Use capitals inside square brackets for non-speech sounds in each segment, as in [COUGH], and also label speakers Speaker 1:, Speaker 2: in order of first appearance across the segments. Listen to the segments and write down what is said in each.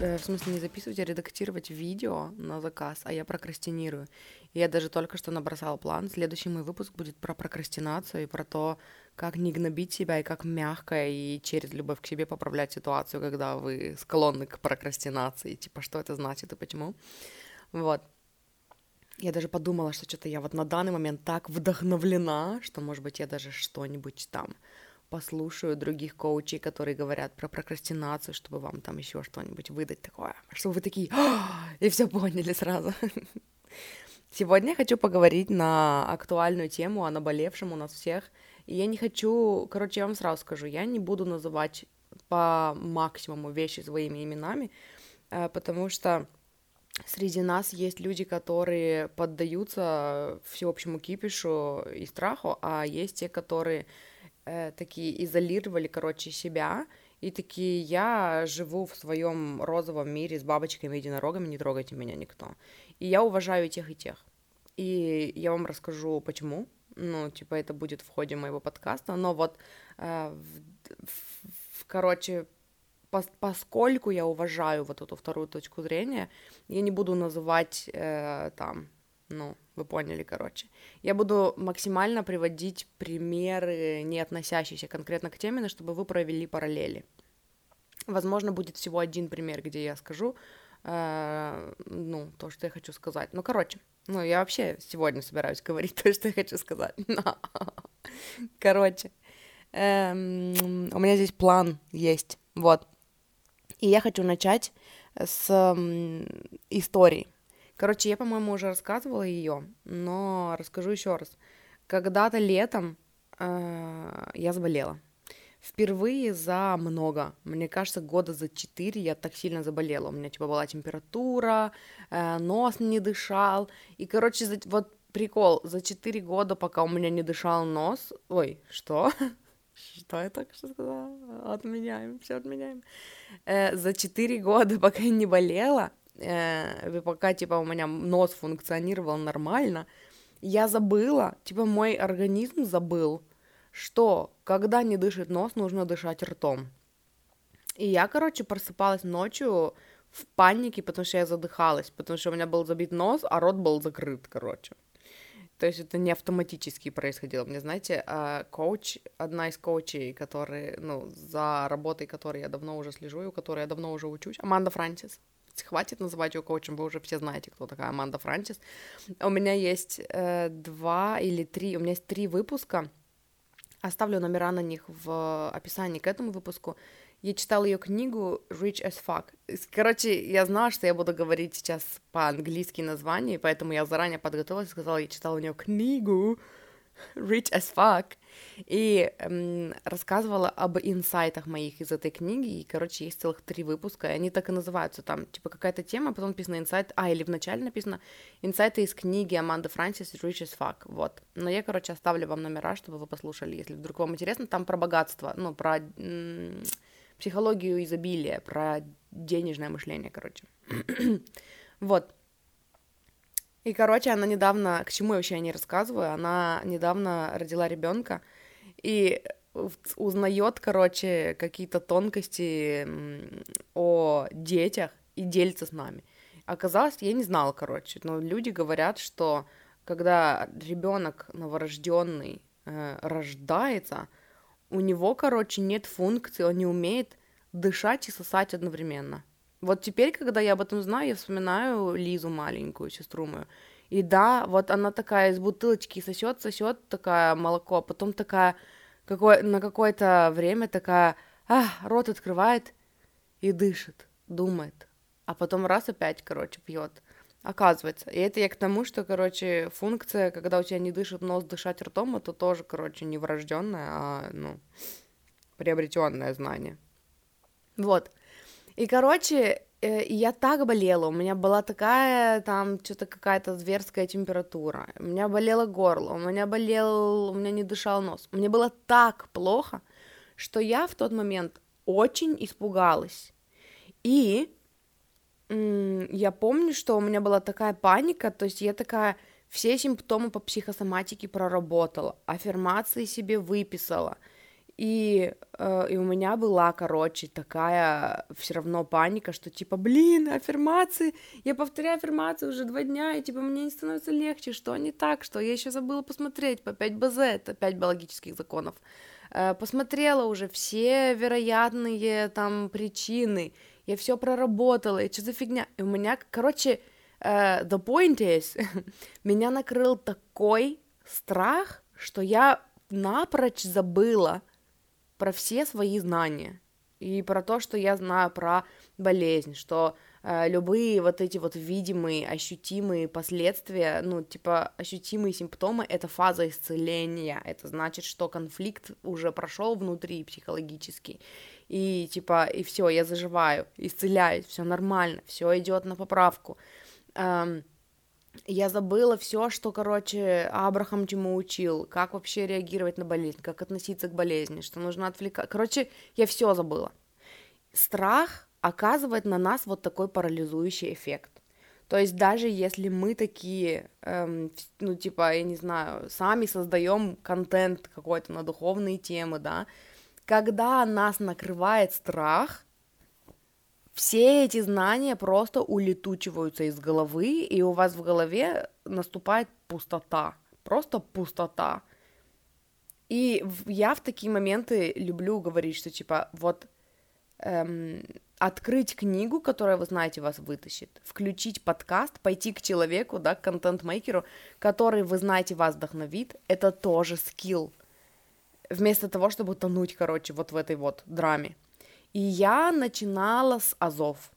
Speaker 1: в смысле не записывать, а редактировать видео на заказ, а я прокрастинирую. Я даже только что набросала план. Следующий мой выпуск будет про прокрастинацию и про то, как не гнобить себя и как мягко и через любовь к себе поправлять ситуацию, когда вы склонны к прокрастинации. Типа, что это значит и почему. Вот. Я даже подумала, что что-то я вот на данный момент так вдохновлена, что, может быть, я даже что-нибудь там послушаю других коучей, которые говорят про прокрастинацию, чтобы вам там еще что-нибудь выдать такое, чтобы вы такие и все поняли сразу. [LAUGHS] Сегодня я хочу поговорить на актуальную тему, о наболевшем у нас всех. И я не хочу, короче, я вам сразу скажу, я не буду называть по максимуму вещи своими именами, э, потому что среди нас есть люди, которые поддаются всеобщему кипишу и страху, а есть те, которые э, такие изолировали, короче, себя, и такие, я живу в своем розовом мире с бабочками и единорогами, не трогайте меня никто. И я уважаю и тех, и тех. И я вам расскажу, почему. Ну, типа, это будет в ходе моего подкаста. Но вот, э, в, в, короче, пос, поскольку я уважаю вот эту вторую точку зрения, я не буду называть э, там ну, вы поняли, короче. Я буду максимально приводить примеры, не относящиеся конкретно к теме, но чтобы вы провели параллели. Возможно, будет всего один пример, где я скажу, э, ну, то, что я хочу сказать. Ну, короче, ну, я вообще сегодня собираюсь говорить [LAUGHS] то, что я хочу сказать. [LAUGHS] Короче, эм, у меня здесь план есть, вот. И я хочу начать с истории Короче, я, по-моему, уже рассказывала ее, но расскажу еще раз. Когда-то летом э, я заболела. Впервые за много, мне кажется, года за четыре я так сильно заболела. У меня типа была температура, э, нос не дышал. И, короче, за, вот прикол, за четыре года, пока у меня не дышал нос... Ой, что? [LAUGHS] Что я только что сказала? Отменяем, все отменяем. Э, за четыре года, пока я не болела, э, пока, типа, у меня нос функционировал нормально, я забыла, типа, мой организм забыл, что когда не дышит нос, нужно дышать ртом. И я, короче, просыпалась ночью в панике, потому что я задыхалась, потому что у меня был забит нос, а рот был закрыт, короче. То есть это не автоматически происходило. Мне, знаете, а, коуч, одна из коучей, которые, ну, за работой которой я давно уже слежу, и у которой я давно уже учусь, Аманда Франсис хватит называть ее коучем, вы уже все знаете, кто такая Аманда Франсис. У меня есть э, два или три, у меня есть три выпуска, оставлю номера на них в описании к этому выпуску. Я читала ее книгу Rich as Fuck. Короче, я знала, что я буду говорить сейчас по-английски название, поэтому я заранее подготовилась и сказала, я читала у нее книгу rich as fuck, и эм, рассказывала об инсайтах моих из этой книги, и, короче, есть целых три выпуска, и они так и называются, там, типа, какая-то тема, а потом написано инсайт, а, или вначале написано инсайты из книги Аманды Франсис rich as fuck, вот. Но я, короче, оставлю вам номера, чтобы вы послушали, если вдруг вам интересно, там про богатство, ну, про м- психологию изобилия, про денежное мышление, короче. [CLEARS THROAT] вот. И, короче, она недавно, к чему я вообще не рассказываю, она недавно родила ребенка и узнает, короче, какие-то тонкости о детях и делится с нами. Оказалось, я не знала, короче, но люди говорят, что когда ребенок новорожденный э, рождается, у него, короче, нет функции, он не умеет дышать и сосать одновременно. Вот теперь, когда я об этом знаю, я вспоминаю Лизу маленькую, сестру мою. И да, вот она такая из бутылочки сосет, сосет такая молоко, потом такая какое, на какое-то время такая, а, рот открывает и дышит, думает, а потом раз опять, короче, пьет. Оказывается. И это я к тому, что, короче, функция, когда у тебя не дышит нос, дышать ртом, это тоже, короче, не врожденное, а, ну, приобретенное знание. Вот. И, короче, и я так болела, у меня была такая там что-то какая-то зверская температура, у меня болело горло, у меня болел, у меня не дышал нос, мне было так плохо, что я в тот момент очень испугалась. И я помню, что у меня была такая паника, то есть я такая все симптомы по психосоматике проработала, аффирмации себе выписала, и, э, и у меня была, короче, такая все равно паника, что типа, блин, аффирмации, я повторяю аффирмации уже два дня, и типа мне не становится легче, что не так, что я еще забыла посмотреть по 5 БЗ, это 5 биологических законов. Э, посмотрела уже все вероятные там причины, я все проработала, и что за фигня? И у меня, короче, uh, the point is, [LAUGHS] меня накрыл такой страх, что я напрочь забыла про все свои знания и про то, что я знаю про болезнь, что э, любые вот эти вот видимые, ощутимые последствия, ну, типа, ощутимые симптомы — это фаза исцеления, это значит, что конфликт уже прошел внутри психологически, и, типа, и все, я заживаю, исцеляюсь, все нормально, все идет на поправку. Эм, я забыла все, что, короче, Абрахам чему учил, как вообще реагировать на болезнь, как относиться к болезни, что нужно отвлекать. Короче, я все забыла. Страх оказывает на нас вот такой парализующий эффект. То есть даже если мы такие, эм, ну типа, я не знаю, сами создаем контент какой-то на духовные темы, да, когда нас накрывает страх, все эти знания просто улетучиваются из головы, и у вас в голове наступает пустота, просто пустота. И я в такие моменты люблю говорить, что типа вот эм, открыть книгу, которая, вы знаете, вас вытащит, включить подкаст, пойти к человеку, да, к контент-мейкеру, который, вы знаете, вас вдохновит, это тоже скилл. Вместо того, чтобы тонуть, короче, вот в этой вот драме. И я начинала с Азов.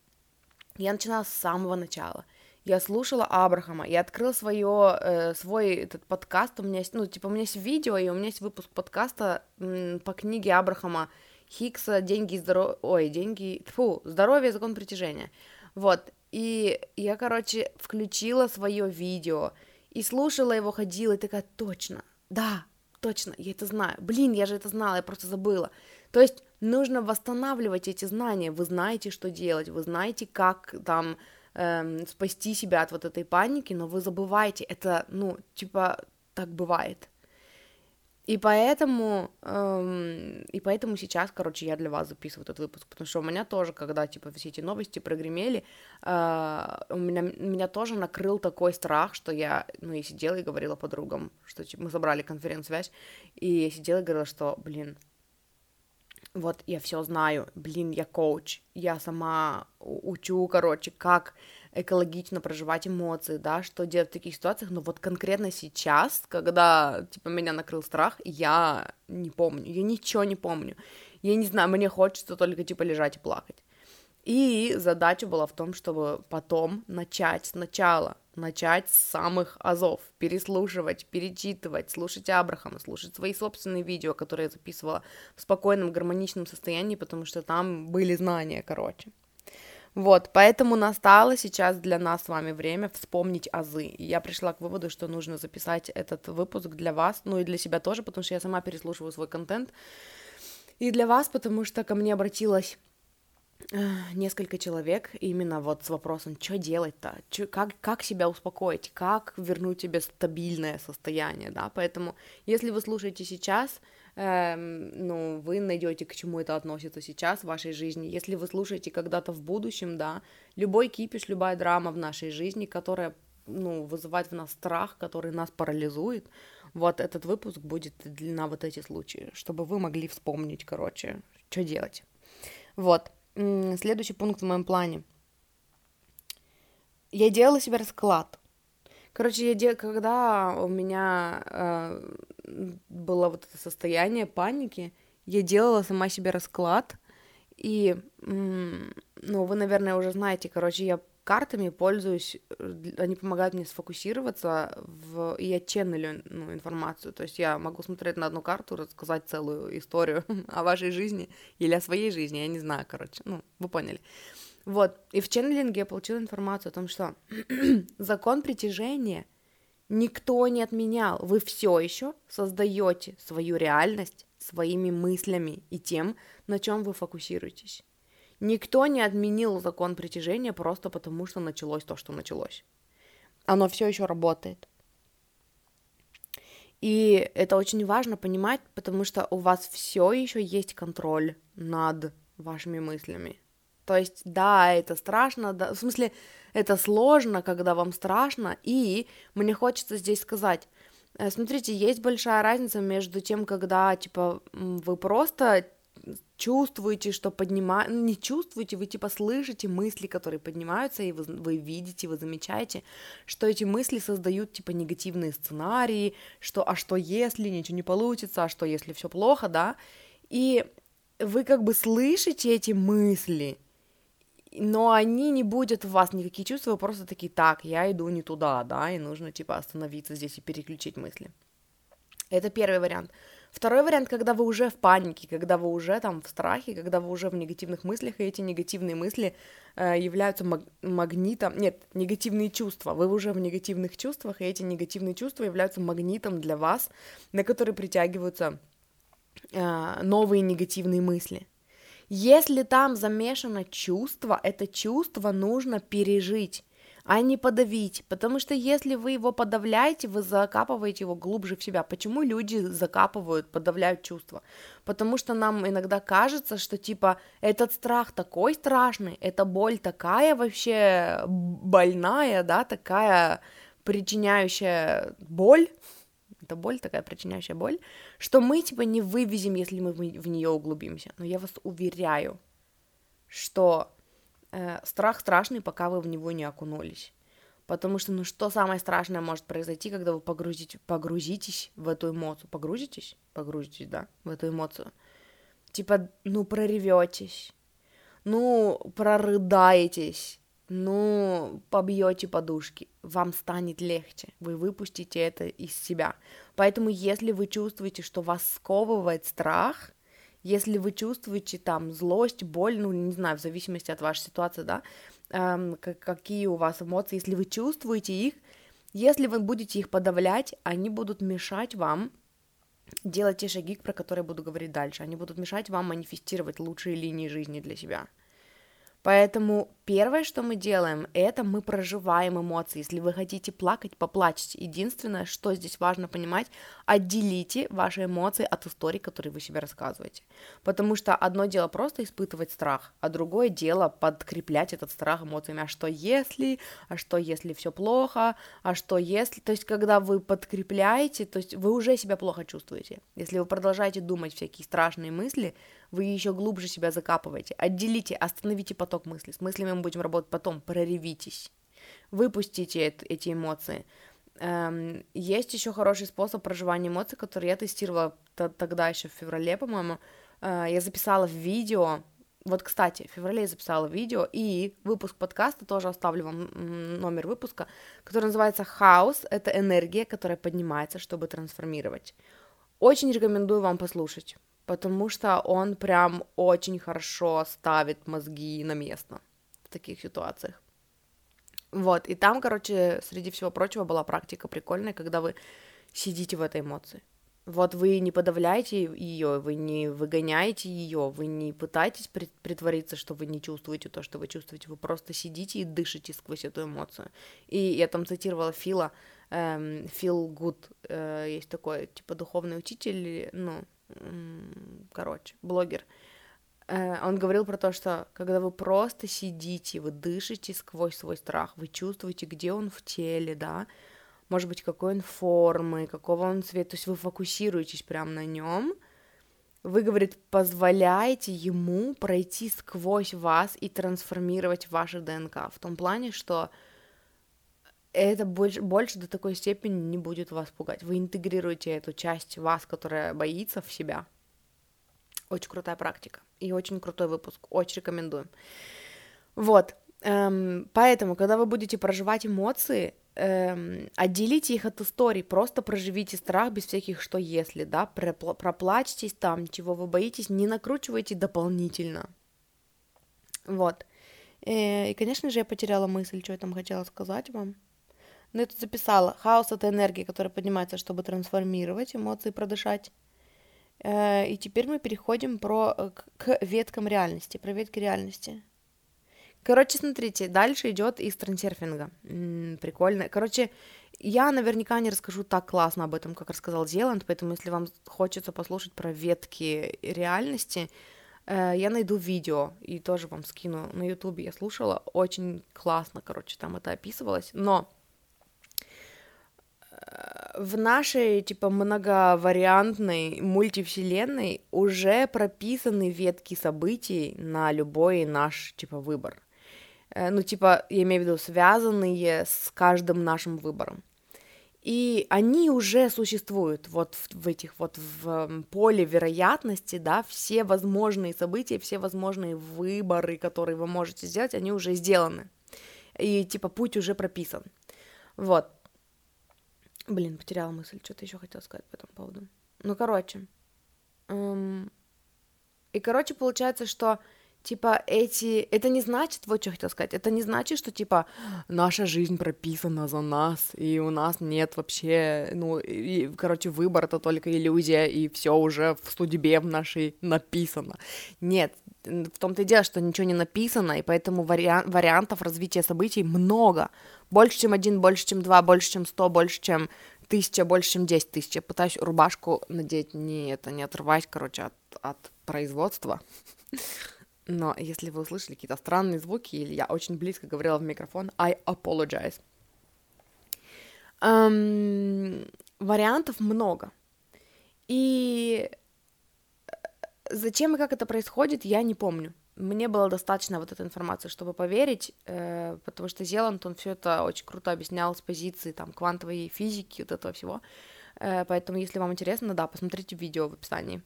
Speaker 1: Я начинала с самого начала. Я слушала Абрахама, я открыла свое, э, свой этот подкаст, у меня есть, ну, типа, у меня есть видео, и у меня есть выпуск подкаста м, по книге Абрахама Хикса «Деньги и здоровье», ой, деньги, фу, «Здоровье, закон притяжения». Вот, и я, короче, включила свое видео и слушала его, ходила, и такая, точно, да, точно, я это знаю, блин, я же это знала, я просто забыла. То есть нужно восстанавливать эти знания, вы знаете, что делать, вы знаете, как там эм, спасти себя от вот этой паники, но вы забываете, это, ну, типа, так бывает. И поэтому, эм, и поэтому сейчас, короче, я для вас записываю этот выпуск, потому что у меня тоже, когда, типа, все эти новости прогремели, э, у меня, меня тоже накрыл такой страх, что я, ну, я сидела и говорила подругам, что, типа, мы собрали конференц-связь, и я сидела и говорила, что, блин, вот я все знаю, блин, я коуч, я сама учу, короче, как экологично проживать эмоции, да, что делать в таких ситуациях, но вот конкретно сейчас, когда, типа, меня накрыл страх, я не помню, я ничего не помню, я не знаю, мне хочется только, типа, лежать и плакать. И задача была в том, чтобы потом начать сначала, начать с самых азов, переслушивать, перечитывать, слушать Абрахама, слушать свои собственные видео, которые я записывала в спокойном, гармоничном состоянии, потому что там были знания, короче. Вот, поэтому настало сейчас для нас с вами время вспомнить азы. И я пришла к выводу, что нужно записать этот выпуск для вас, ну и для себя тоже, потому что я сама переслушиваю свой контент. И для вас, потому что ко мне обратилась несколько человек именно вот с вопросом, что делать-то, чё, как, как себя успокоить, как вернуть себе стабильное состояние, да, поэтому если вы слушаете сейчас, эм, ну, вы найдете, к чему это относится сейчас в вашей жизни, если вы слушаете когда-то в будущем, да, любой кипиш, любая драма в нашей жизни, которая, ну, вызывает в нас страх, который нас парализует, вот этот выпуск будет на вот эти случаи, чтобы вы могли вспомнить, короче, что делать. Вот. Следующий пункт в моем плане. Я делала себе расклад. Короче, я дел... когда у меня э, было вот это состояние паники, я делала сама себе расклад. И, ну, вы, наверное, уже знаете, короче, я картами пользуюсь, э, они помогают мне сфокусироваться, в... и я ченнелю ну, информацию, то есть я могу смотреть на одну карту, рассказать целую историю [LAUGHS] о вашей жизни или о своей жизни, я не знаю, короче, ну, вы поняли. Вот, и в ченнелинге я получила информацию о том, что [CLEARS THROAT] закон притяжения никто не отменял. Вы все еще создаете свою реальность своими мыслями и тем, на чем вы фокусируетесь. Никто не отменил закон притяжения просто потому, что началось то, что началось. Оно все еще работает. И это очень важно понимать, потому что у вас все еще есть контроль над вашими мыслями. То есть, да, это страшно, да, в смысле, это сложно, когда вам страшно, и мне хочется здесь сказать, э, смотрите, есть большая разница между тем, когда, типа, вы просто чувствуете, что поднимает, ну, не чувствуете, вы типа слышите мысли, которые поднимаются, и вы, вы видите, вы замечаете, что эти мысли создают типа негативные сценарии, что а что если ничего не получится, а что если все плохо, да, и вы как бы слышите эти мысли, но они не будут в вас никакие чувства, вы просто такие, так, я иду не туда, да, и нужно типа остановиться здесь и переключить мысли. Это первый вариант. Второй вариант, когда вы уже в панике, когда вы уже там в страхе, когда вы уже в негативных мыслях, и эти негативные мысли э, являются маг- магнитом, нет, негативные чувства, вы уже в негативных чувствах, и эти негативные чувства являются магнитом для вас, на который притягиваются э, новые негативные мысли. Если там замешано чувство, это чувство нужно пережить а не подавить, потому что если вы его подавляете, вы закапываете его глубже в себя. Почему люди закапывают, подавляют чувства? Потому что нам иногда кажется, что типа этот страх такой страшный, эта боль такая вообще больная, да, такая причиняющая боль, это боль, такая причиняющая боль, что мы типа не вывезем, если мы в нее углубимся. Но я вас уверяю, что э, страх страшный, пока вы в него не окунулись. Потому что, ну, что самое страшное может произойти, когда вы погрузите, погрузитесь в эту эмоцию? Погрузитесь? Погрузитесь, да, в эту эмоцию. Типа, ну, прорветесь, ну, прорыдаетесь, ну, побьете подушки, вам станет легче, вы выпустите это из себя. Поэтому, если вы чувствуете, что вас сковывает страх, если вы чувствуете там злость, боль, ну, не знаю, в зависимости от вашей ситуации, да, эм, какие у вас эмоции, если вы чувствуете их, если вы будете их подавлять, они будут мешать вам делать те шаги, про которые буду говорить дальше. Они будут мешать вам манифестировать лучшие линии жизни для себя. Поэтому первое, что мы делаем, это мы проживаем эмоции. Если вы хотите плакать, поплачьте. Единственное, что здесь важно понимать, отделите ваши эмоции от истории, которые вы себе рассказываете. Потому что одно дело просто испытывать страх, а другое дело подкреплять этот страх эмоциями. А что если? А что если все плохо? А что если? То есть, когда вы подкрепляете, то есть вы уже себя плохо чувствуете. Если вы продолжаете думать всякие страшные мысли, вы еще глубже себя закапываете. Отделите, остановите поток мыслей. С мыслями мы будем работать потом, проревитесь. Выпустите это, эти эмоции. Эм, есть еще хороший способ проживания эмоций, который я тестировала тогда еще в феврале, по-моему. Э, я записала видео, вот, кстати, в феврале я записала видео, и выпуск подкаста, тоже оставлю вам номер выпуска, который называется «Хаос» — это энергия, которая поднимается, чтобы трансформировать. Очень рекомендую вам послушать потому что он прям очень хорошо ставит мозги на место таких ситуациях. Вот, и там, короче, среди всего прочего была практика прикольная, когда вы сидите в этой эмоции. Вот вы не подавляете ее, вы не выгоняете ее, вы не пытаетесь притвориться, что вы не чувствуете то, что вы чувствуете, вы просто сидите и дышите сквозь эту эмоцию. И я там цитировала Фила, эм, Фил Гуд, э, есть такой, типа, духовный учитель, ну, короче, блогер, он говорил про то, что когда вы просто сидите, вы дышите сквозь свой страх, вы чувствуете, где он в теле, да, может быть, какой он формы, какого он цвета, то есть вы фокусируетесь прямо на нем, вы, говорит, позволяете ему пройти сквозь вас и трансформировать ваши ДНК в том плане, что это больше, больше до такой степени не будет вас пугать. Вы интегрируете эту часть вас, которая боится, в себя. Очень крутая практика и очень крутой выпуск. Очень рекомендую. Вот. Эм, поэтому, когда вы будете проживать эмоции, эм, отделите их от истории, просто проживите страх без всяких что если, да, проплачьтесь там, чего вы боитесь, не накручивайте дополнительно. Вот. Э, и, конечно же, я потеряла мысль, что я там хотела сказать вам. Но я тут записала. Хаос — это энергия, которая поднимается, чтобы трансформировать эмоции, продышать. Э, и теперь мы переходим про, э, к веткам реальности, про ветки реальности. Короче, смотрите, дальше идет из трансерфинга. Прикольно. Короче, я наверняка не расскажу так классно об этом, как рассказал Зеланд, поэтому если вам хочется послушать про ветки реальности, э, я найду видео и тоже вам скину на ютубе. Я слушала, очень классно, короче, там это описывалось. Но в нашей, типа, многовариантной мультивселенной уже прописаны ветки событий на любой наш, типа, выбор. Э, ну, типа, я имею в виду, связанные с каждым нашим выбором. И они уже существуют вот в, в этих вот в поле вероятности, да, все возможные события, все возможные выборы, которые вы можете сделать, они уже сделаны. И типа путь уже прописан. Вот. Блин, потеряла мысль, что-то еще хотела сказать по этому поводу. Ну, короче. Эм... И, короче, получается, что типа эти... Это не значит, вот что хотел сказать, это не значит, что типа наша жизнь прописана за нас, и у нас нет вообще, ну, и, короче, выбор это только иллюзия, и все уже в судьбе в нашей написано. Нет, в том-то и дело, что ничего не написано, и поэтому вариан- вариантов развития событий много. Больше, чем один, больше, чем два, больше, чем сто, больше, чем тысяча, больше, чем десять тысяч. Я пытаюсь рубашку надеть, не это, не отрывать, короче, от, от производства. [LAUGHS] Но если вы услышали какие-то странные звуки, или я очень близко говорила в микрофон, I apologize. Um, вариантов много. И зачем и как это происходит, я не помню. Мне было достаточно вот этой информации, чтобы поверить, э, потому что Зеланд, он все это очень круто объяснял с позиции там квантовой физики, вот этого всего. Э, поэтому, если вам интересно, да, посмотрите видео в описании.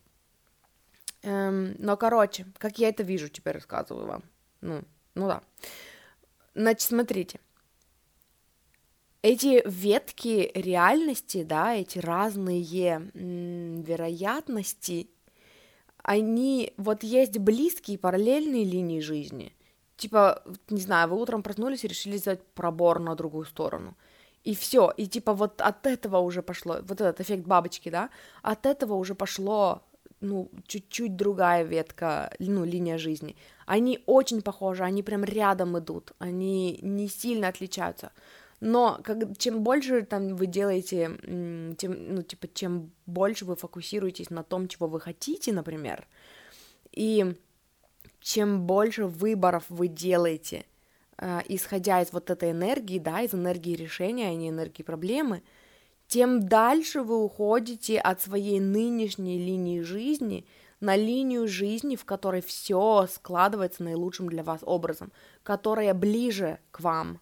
Speaker 1: Эм, но, короче, как я это вижу, теперь рассказываю вам. Ну, ну да. Значит, смотрите. Эти ветки реальности, да, эти разные вероятности, они, вот есть близкие параллельные линии жизни. Типа, не знаю, вы утром проснулись и решили сделать пробор на другую сторону. И все, и типа вот от этого уже пошло, вот этот эффект бабочки, да, от этого уже пошло ну, чуть-чуть другая ветка, ну, линия жизни. Они очень похожи, они прям рядом идут, они не сильно отличаются. Но как, чем больше там вы делаете, тем, ну, типа, чем больше вы фокусируетесь на том, чего вы хотите, например, и чем больше выборов вы делаете, э, исходя из вот этой энергии, да, из энергии решения, а не энергии проблемы, тем дальше вы уходите от своей нынешней линии жизни на линию жизни, в которой все складывается наилучшим для вас образом, которая ближе к вам,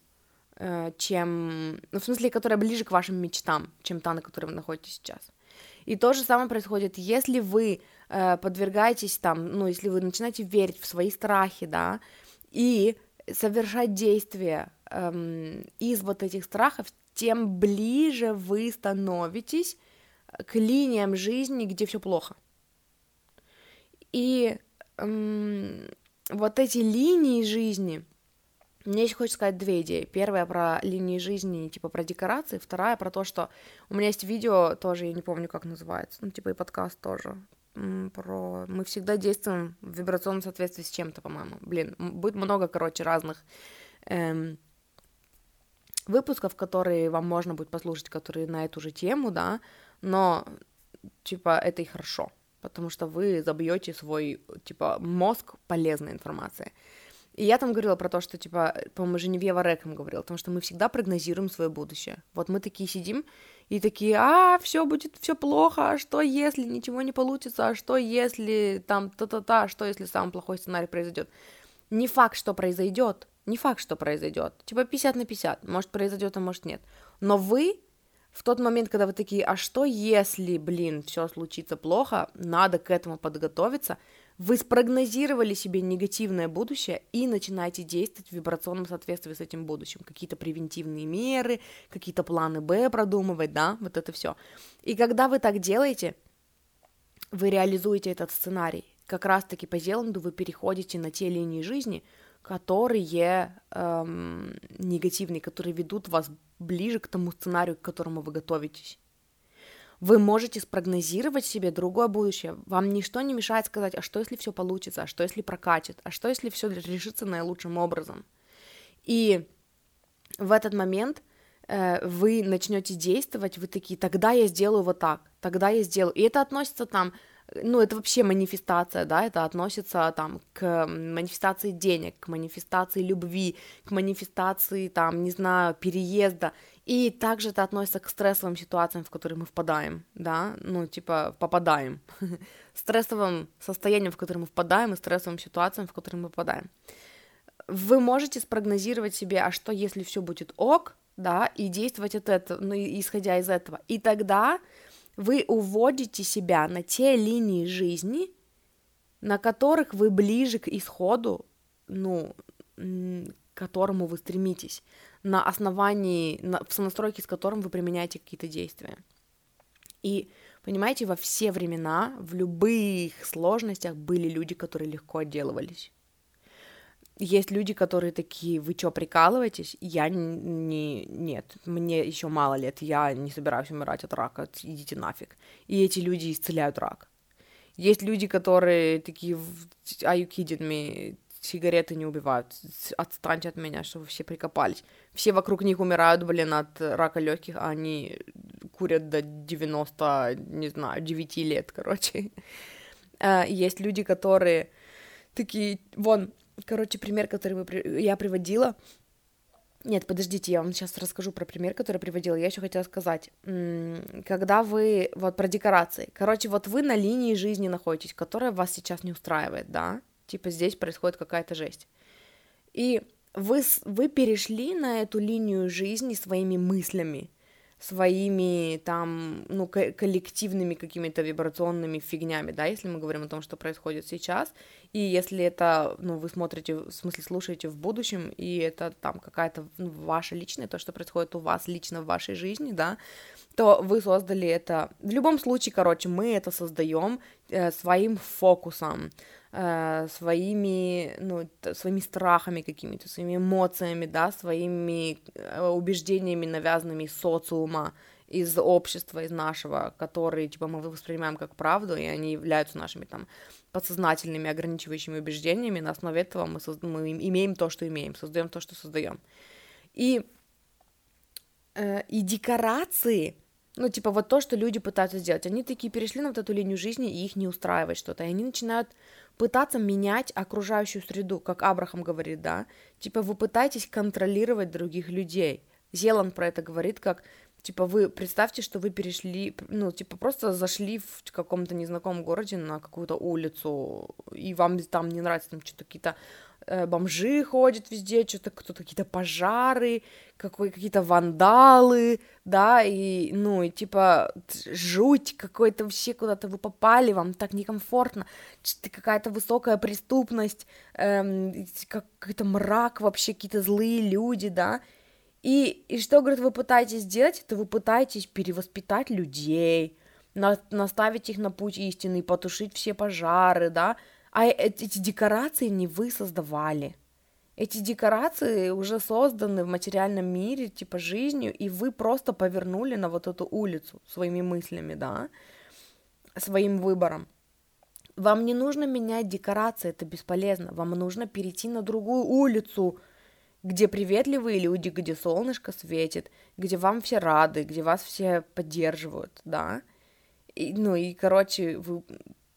Speaker 1: чем... Ну, в смысле, которая ближе к вашим мечтам, чем та, на которой вы находитесь сейчас. И то же самое происходит, если вы э, подвергаетесь там, ну, если вы начинаете верить в свои страхи, да, и совершать действия эм, из вот этих страхов, тем ближе вы становитесь к линиям жизни, где все плохо. И эм, вот эти линии жизни, мне еще хочется сказать две идеи. Первая про линии жизни, типа про декорации, вторая про то, что у меня есть видео, тоже я не помню, как называется, ну, типа и подкаст тоже, про... Мы всегда действуем в вибрационном соответствии с чем-то, по-моему. Блин, будет много, короче, разных эм, выпусков, которые вам можно будет послушать, которые на эту же тему, да, но, типа, это и хорошо, потому что вы забьете свой, типа, мозг полезной информацией. И я там говорила про то, что, типа, по-моему, Женевьева Рэком говорила, потому что мы всегда прогнозируем свое будущее. Вот мы такие сидим и такие, а, все будет, все плохо, а что если ничего не получится, а что если там та-та-та, а что если самый плохой сценарий произойдет. Не факт, что произойдет, не факт, что произойдет. Типа 50 на 50. Может произойдет, а может нет. Но вы в тот момент, когда вы такие, а что если, блин, все случится плохо, надо к этому подготовиться, вы спрогнозировали себе негативное будущее и начинаете действовать в вибрационном соответствии с этим будущим. Какие-то превентивные меры, какие-то планы Б продумывать, да, вот это все. И когда вы так делаете, вы реализуете этот сценарий. Как раз-таки по Зеланду вы переходите на те линии жизни, которые эм, негативные, которые ведут вас ближе к тому сценарию, к которому вы готовитесь. Вы можете спрогнозировать себе другое будущее. Вам ничто не мешает сказать, а что если все получится, а что если прокатит, а что если все решится наилучшим образом. И в этот момент э, вы начнете действовать, вы такие, тогда я сделаю вот так, тогда я сделаю. И это относится там ну, это вообще манифестация, да, это относится там к манифестации денег, к манифестации любви, к манифестации, там, не знаю, переезда, и также это относится к стрессовым ситуациям, в которые мы впадаем, да, ну, типа, попадаем, [LAUGHS] стрессовым состоянием, в которое мы впадаем, и стрессовым ситуациям, в которые мы попадаем. Вы можете спрогнозировать себе, а что, если все будет ок, да, и действовать от этого, ну, исходя из этого, и тогда вы уводите себя на те линии жизни, на которых вы ближе к исходу, ну, к которому вы стремитесь, на основании, на, в сонастройке с которым вы применяете какие-то действия. И, понимаете, во все времена, в любых сложностях были люди, которые легко отделывались. Есть люди, которые такие, вы что, прикалываетесь? Я не... Нет, мне еще мало лет, я не собираюсь умирать от рака, идите нафиг. И эти люди исцеляют рак. Есть люди, которые такие, are you kidding me? Сигареты не убивают, отстаньте от меня, что вы все прикопались. Все вокруг них умирают, блин, от рака легких, а они курят до 90, не знаю, 9 лет, короче. Э, есть люди, которые такие, вон, Короче, пример, который мы, я приводила. Нет, подождите, я вам сейчас расскажу про пример, который я приводила. Я еще хотела сказать, когда вы, вот про декорации. Короче, вот вы на линии жизни находитесь, которая вас сейчас не устраивает, да? Типа здесь происходит какая-то жесть. И вы, вы перешли на эту линию жизни своими мыслями своими там, ну, коллективными какими-то вибрационными фигнями, да, если мы говорим о том, что происходит сейчас, и если это, ну, вы смотрите, в смысле, слушаете в будущем, и это там какая-то ну, ваше личное, то, что происходит у вас лично в вашей жизни, да, то вы создали это. В любом случае, короче, мы это создаем э, своим фокусом, э, своими, ну, своими страхами какими-то, своими эмоциями, да, своими э, убеждениями, навязанными социума, из общества, из нашего, которые, типа, мы воспринимаем как правду, и они являются нашими, там, подсознательными ограничивающими убеждениями, на основе этого мы, созда- мы имеем то, что имеем, создаем то, что создаем. И, э, и декорации ну, типа, вот то, что люди пытаются сделать. Они такие перешли на вот эту линию жизни, и их не устраивает что-то. И они начинают пытаться менять окружающую среду, как Абрахам говорит, да. Типа, вы пытаетесь контролировать других людей. Зелан про это говорит, как, типа, вы представьте, что вы перешли, ну, типа, просто зашли в каком-то незнакомом городе на какую-то улицу, и вам там не нравится, там что-то какие-то Э, бомжи ходят везде, что-то кто-то какие-то пожары, какой, какие-то вандалы, да, и, ну, и типа жуть какой-то, все куда-то вы попали, вам так некомфортно, какая-то высокая преступность, эм, какой-то мрак вообще, какие-то злые люди, да, и, и что, говорит, вы пытаетесь сделать, это вы пытаетесь перевоспитать людей, на, наставить их на путь истины, потушить все пожары, да, а эти декорации не вы создавали. Эти декорации уже созданы в материальном мире, типа жизнью, и вы просто повернули на вот эту улицу своими мыслями, да, своим выбором. Вам не нужно менять декорации, это бесполезно. Вам нужно перейти на другую улицу, где приветливые люди, где солнышко светит, где вам все рады, где вас все поддерживают, да. И, ну и, короче, вы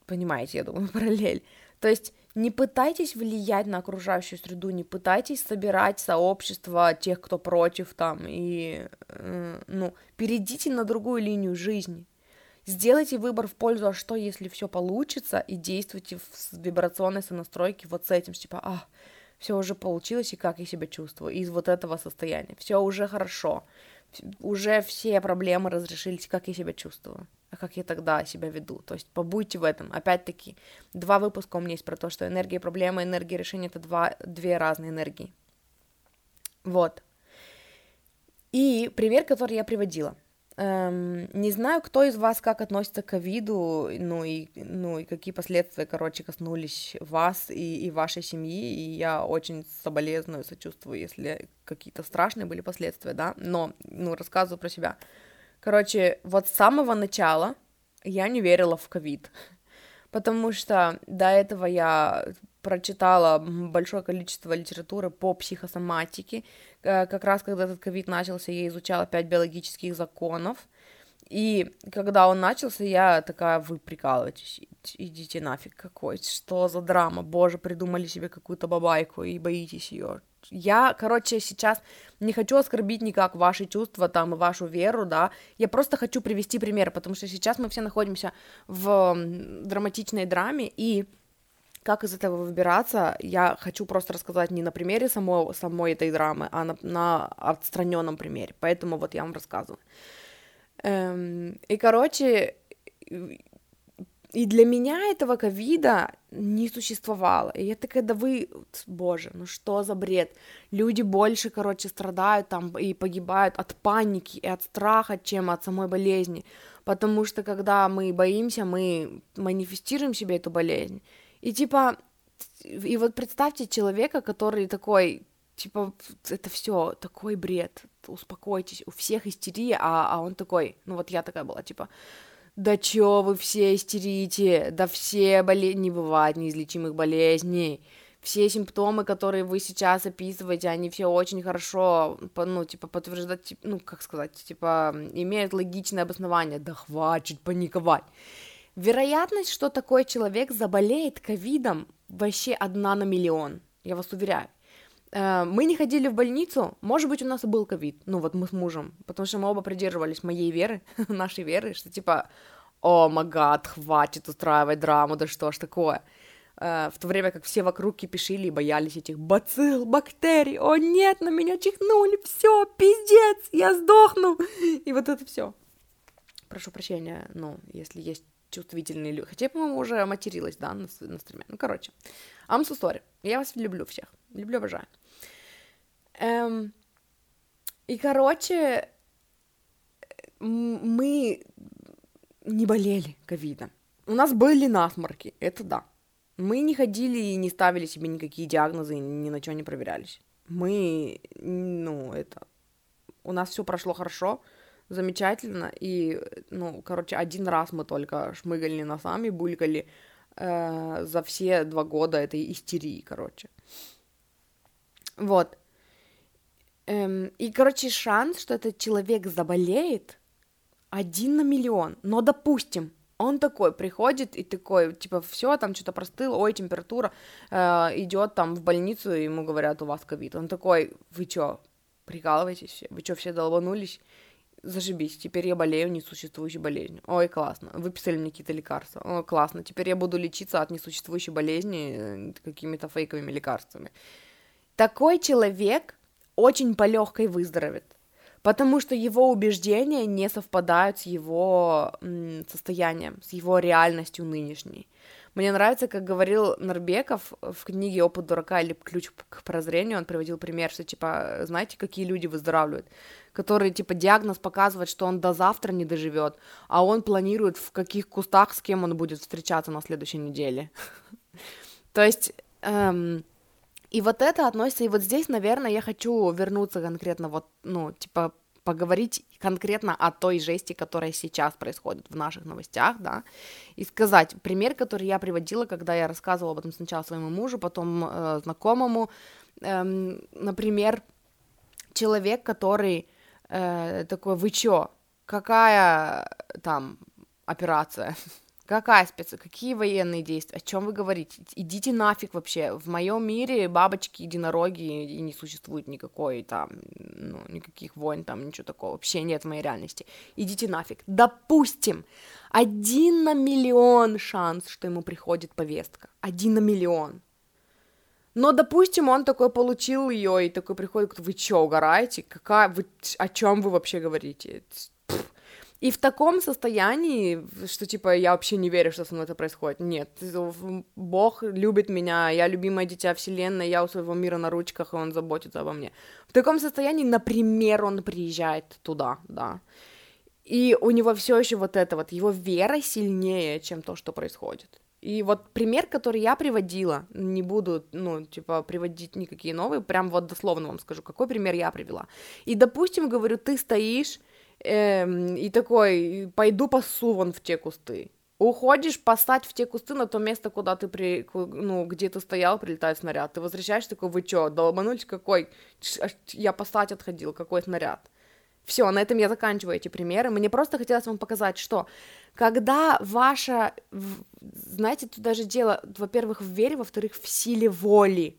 Speaker 1: понимаете, я думаю, [LAUGHS] параллель. То есть не пытайтесь влиять на окружающую среду, не пытайтесь собирать сообщество тех, кто против там, и, э, ну, перейдите на другую линию жизни. Сделайте выбор в пользу, а что, если все получится, и действуйте в вибрационной сонастройке вот с этим, типа, а, все уже получилось, и как я себя чувствую, из вот этого состояния, все уже хорошо, уже все проблемы разрешились, как я себя чувствую а как я тогда себя веду. То есть побудьте в этом. Опять-таки, два выпуска у меня есть про то, что энергия проблема, энергия решения — это два, две разные энергии. Вот. И пример, который я приводила. Эм, не знаю, кто из вас как относится к ковиду, ну и, ну и какие последствия, короче, коснулись вас и, и вашей семьи, и я очень соболезную, сочувствую, если какие-то страшные были последствия, да, но, ну, рассказываю про себя. Короче, вот с самого начала я не верила в ковид, [LAUGHS] потому что до этого я прочитала большое количество литературы по психосоматике. Э, как раз когда этот ковид начался, я изучала пять биологических законов. И когда он начался, я такая, вы прикалываетесь, идите нафиг какой, что за драма, боже, придумали себе какую-то бабайку и боитесь ее. Я, короче, сейчас не хочу оскорбить никак ваши чувства там и вашу веру, да, я просто хочу привести пример, потому что сейчас мы все находимся в драматичной драме, и как из этого выбираться, я хочу просто рассказать не на примере самой, самой этой драмы, а на, на отстраненном примере. Поэтому вот я вам рассказываю. Эм, и, короче, и для меня этого ковида не существовало. И я такая, да вы, боже, ну что за бред? Люди больше, короче, страдают там и погибают от паники и от страха, чем от самой болезни. Потому что когда мы боимся, мы манифестируем себе эту болезнь. И типа, и вот представьте человека, который такой, типа, это все такой бред, успокойтесь, у всех истерия, а, а он такой, ну вот я такая была, типа, да чё вы все истерите, да все болезни, не бывает неизлечимых болезней, все симптомы, которые вы сейчас описываете, они все очень хорошо, ну, типа, подтверждать, ну, как сказать, типа, имеют логичное обоснование, да хватит паниковать. Вероятность, что такой человек заболеет ковидом, вообще одна на миллион, я вас уверяю. Э, мы не ходили в больницу, может быть, у нас и был ковид, ну вот мы с мужем, потому что мы оба придерживались моей веры, [LAUGHS] нашей веры, что типа, о, магад, хватит устраивать драму, да что ж такое. Э, в то время как все вокруг кипишили и боялись этих бацилл, бактерий, о нет, на меня чихнули, все, пиздец, я сдохну, [LAUGHS] и вот это все. Прошу прощения, ну, если есть чувствительные люди. Хотя по-моему, уже материлась, да, на, на стриме. Ну, короче. I'm so sorry. Я вас люблю всех. Люблю, обожаю. Эм, и, короче, мы не болели ковидом. У нас были насморки, это да. Мы не ходили и не ставили себе никакие диагнозы, ни на что не проверялись. Мы, ну, это... У нас все прошло хорошо, замечательно, и, ну, короче, один раз мы только шмыгали носами, булькали э, за все два года этой истерии, короче. Вот. Эм, и, короче, шанс, что этот человек заболеет, один на миллион. Но, допустим, он такой приходит и такой, типа, все, там что-то простыло, ой, температура, э, идет там в больницу, и ему говорят, у вас ковид. Он такой, вы чё, прикалываетесь? Вы чё, все долбанулись? Зашибись, теперь я болею несуществующей болезнью. Ой, классно. Выписали мне какие-то лекарства. Ой, классно. Теперь я буду лечиться от несуществующей болезни э, какими-то фейковыми лекарствами. Такой человек очень по легкой выздоровеет, потому что его убеждения не совпадают с его состоянием, с его реальностью нынешней. Мне нравится, как говорил Нарбеков в книге «Опыт дурака» или «Ключ к прозрению», он приводил пример, что, типа, знаете, какие люди выздоравливают, которые, типа, диагноз показывает, что он до завтра не доживет, а он планирует, в каких кустах с кем он будет встречаться на следующей неделе. [LAUGHS] То есть... Эм, и вот это относится, и вот здесь, наверное, я хочу вернуться конкретно вот, ну, типа, поговорить конкретно о той жести, которая сейчас происходит в наших новостях, да, и сказать пример, который я приводила, когда я рассказывала об этом сначала своему мужу, потом э, знакомому, э, например, человек, который э, такой, вы чё, какая там операция? [LAUGHS] Какая спец... Какие военные действия? О чем вы говорите? Идите нафиг вообще. В моем мире бабочки, единороги, и не существует никакой там, ну, никаких войн, там, ничего такого. Вообще нет в моей реальности. Идите нафиг. Допустим, один на миллион шанс, что ему приходит повестка. Один на миллион. Но, допустим, он такой получил ее и такой приходит, вы чё, угораете? Какая, вы, о чем вы вообще говорите? И в таком состоянии, что типа я вообще не верю, что со мной это происходит. Нет, Бог любит меня, я любимое дитя вселенной, я у своего мира на ручках, и он заботится обо мне. В таком состоянии, например, он приезжает туда, да. И у него все еще вот это вот, его вера сильнее, чем то, что происходит. И вот пример, который я приводила, не буду, ну, типа, приводить никакие новые, прям вот дословно вам скажу, какой пример я привела. И, допустим, говорю, ты стоишь эм, и такой, пойду пасу вон в те кусты. Уходишь посать в те кусты на то место, куда ты при, ну, где ты стоял, прилетает снаряд. Ты возвращаешься такой, вы чё, долбанулись какой? Я посать отходил, какой снаряд? Все, на этом я заканчиваю эти примеры. Мне просто хотелось вам показать, что когда ваша, знаете, тут даже дело, во-первых, в вере, во-вторых, в силе воли.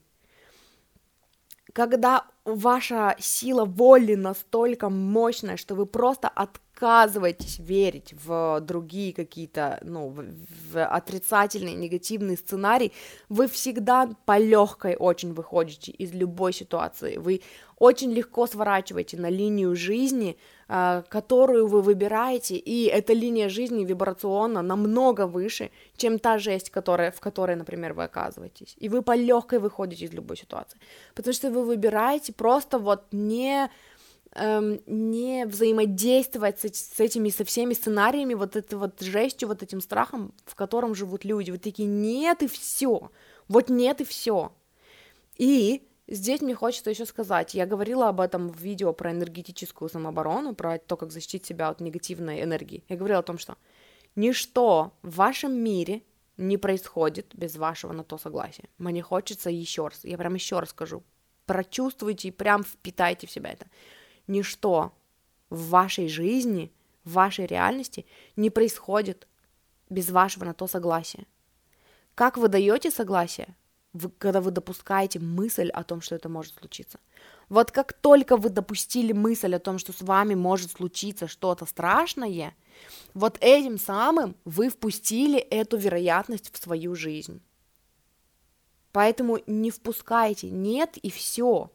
Speaker 1: Когда ваша сила воли настолько мощная, что вы просто от отказываетесь верить в другие какие-то, ну, в, в отрицательные, негативные сценарии, вы всегда по легкой очень выходите из любой ситуации. Вы очень легко сворачиваете на линию жизни, э, которую вы выбираете, и эта линия жизни вибрационно намного выше, чем та жесть, которая, в которой, например, вы оказываетесь. И вы по легкой выходите из любой ситуации, потому что вы выбираете просто вот не эм, не взаимодействовать с, с этими, со всеми сценариями, вот этой вот жестью, вот этим страхом, в котором живут люди. Вот такие, нет и все, вот нет и все. И здесь мне хочется еще сказать, я говорила об этом в видео про энергетическую самооборону, про то, как защитить себя от негативной энергии. Я говорила о том, что ничто в вашем мире не происходит без вашего на то согласия. Мне хочется еще раз, я прям еще раз скажу, прочувствуйте и прям впитайте в себя это ничто в вашей жизни, в вашей реальности не происходит без вашего на то согласия. Как вы даете согласие, вы, когда вы допускаете мысль о том, что это может случиться. Вот как только вы допустили мысль о том, что с вами может случиться что-то страшное, вот этим самым вы впустили эту вероятность в свою жизнь. Поэтому не впускайте, нет и все.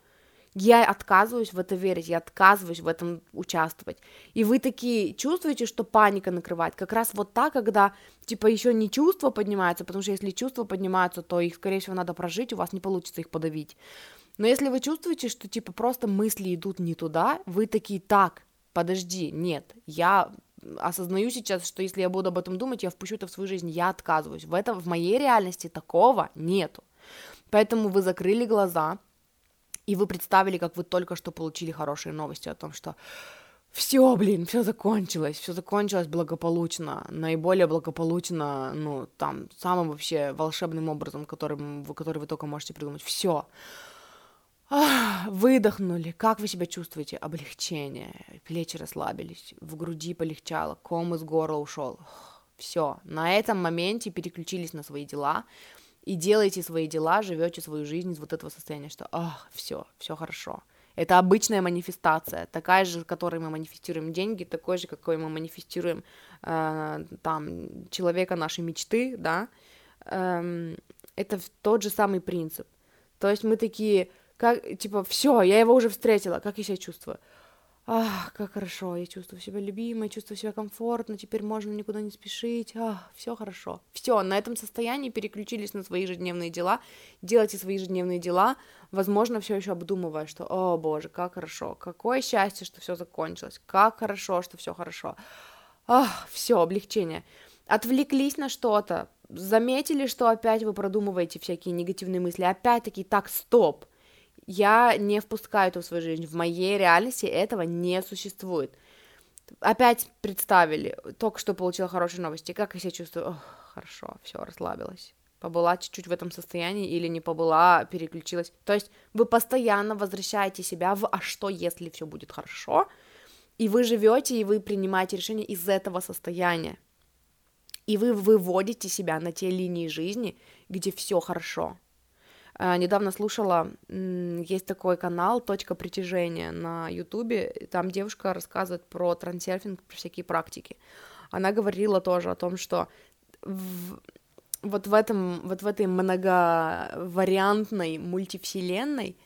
Speaker 1: Я отказываюсь в это верить, я отказываюсь в этом участвовать. И вы такие чувствуете, что паника накрывает. Как раз вот так, когда, типа, еще не чувства поднимаются, потому что если чувства поднимаются, то их, скорее всего, надо прожить, у вас не получится их подавить. Но если вы чувствуете, что, типа, просто мысли идут не туда, вы такие, так, подожди, нет, я осознаю сейчас, что если я буду об этом думать, я впущу это в свою жизнь, я отказываюсь. В этом, в моей реальности такого нету. Поэтому вы закрыли глаза, и вы представили, как вы только что получили хорошие новости о том, что все, блин, все закончилось, все закончилось благополучно, наиболее благополучно, ну, там, самым вообще волшебным образом, которым, который вы только можете придумать. Все. Выдохнули. Как вы себя чувствуете? Облегчение. Плечи расслабились, в груди полегчало, ком из горла ушел. Все. На этом моменте переключились на свои дела, и делаете свои дела, живете свою жизнь из вот этого состояния, что ах, все, все хорошо. Это обычная манифестация, такая же, которой мы манифестируем деньги, такой же, какой мы манифестируем э, там человека нашей мечты, да. Эм, это тот же самый принцип. То есть мы такие, как, типа, все, я его уже встретила, как я себя чувствую? Ах, как хорошо, я чувствую себя любимой, чувствую себя комфортно, теперь можно никуда не спешить, ах, все хорошо. Все, на этом состоянии переключились на свои ежедневные дела, делайте свои ежедневные дела, возможно, все еще обдумывая, что, о боже, как хорошо, какое счастье, что все закончилось, как хорошо, что все хорошо. Ах, все, облегчение. Отвлеклись на что-то, заметили, что опять вы продумываете всякие негативные мысли, опять-таки, так, стоп, я не впускаю это в свою жизнь. В моей реальности этого не существует. Опять представили, только что получила хорошие новости. Как я себя чувствую? Ох, хорошо, все, расслабилась. Побыла чуть-чуть в этом состоянии или не побыла, переключилась. То есть вы постоянно возвращаете себя в «а что, если все будет хорошо?» И вы живете, и вы принимаете решение из этого состояния. И вы выводите себя на те линии жизни, где все хорошо. А, недавно слушала, есть такой канал «Точка притяжения» на Ютубе, там девушка рассказывает про трансерфинг, про всякие практики. Она говорила тоже о том, что в, вот в этом, вот в этой многовариантной мультивселенной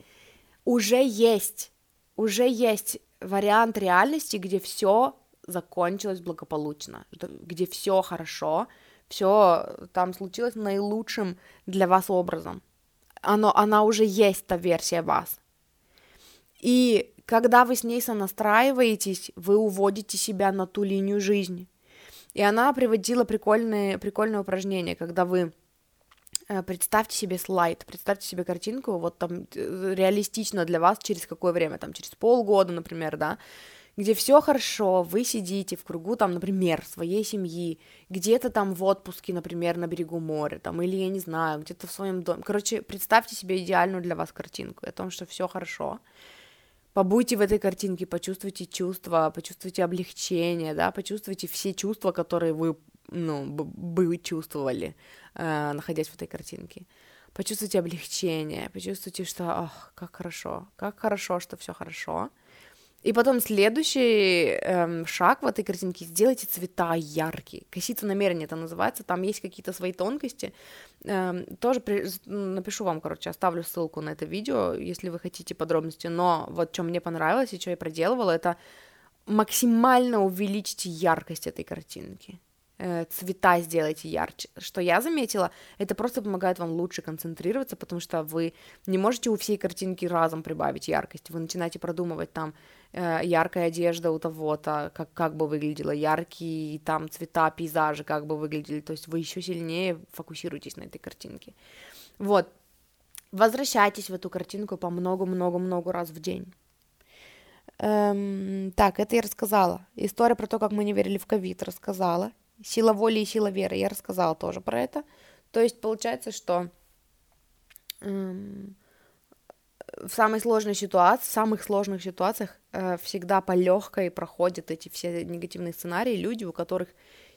Speaker 1: уже есть, уже есть вариант реальности, где все закончилось благополучно, где все хорошо, все там случилось наилучшим для вас образом оно, она уже есть, та версия вас. И когда вы с ней сонастраиваетесь, вы уводите себя на ту линию жизни. И она приводила прикольное, прикольное упражнение, когда вы э, представьте себе слайд, представьте себе картинку, вот там э, реалистично для вас через какое время, там через полгода, например, да, где все хорошо, вы сидите в кругу, там, например, своей семьи, где-то там в отпуске, например, на берегу моря, там, или я не знаю, где-то в своем доме. Короче, представьте себе идеальную для вас картинку о том, что все хорошо. Побудьте в этой картинке, почувствуйте чувства, почувствуйте облегчение, да, почувствуйте все чувства, которые вы, ну, бы чувствовали, э, находясь в этой картинке. Почувствуйте облегчение, почувствуйте, что, ах, как хорошо, как хорошо, что все хорошо. И потом следующий эм, шаг в этой картинке — сделайте цвета яркие. Косица намерения это называется, там есть какие-то свои тонкости. Эм, тоже при... напишу вам, короче, оставлю ссылку на это видео, если вы хотите подробности. Но вот что мне понравилось и что я проделывала, это максимально увеличить яркость этой картинки. Э, цвета сделайте ярче. Что я заметила, это просто помогает вам лучше концентрироваться, потому что вы не можете у всей картинки разом прибавить яркость. Вы начинаете продумывать там яркая одежда у того-то, как, как бы выглядела, яркие там цвета, пейзажи, как бы выглядели. То есть вы еще сильнее фокусируетесь на этой картинке. Вот. Возвращайтесь в эту картинку по много-много-много раз в день. Эм, так, это я рассказала. История про то, как мы не верили в ковид, рассказала. Сила воли и сила веры. Я рассказала тоже про это. То есть получается, что эм, в самой сложной ситуации, в самых сложных ситуациях э, всегда по легкой проходят эти все негативные сценарии люди, у которых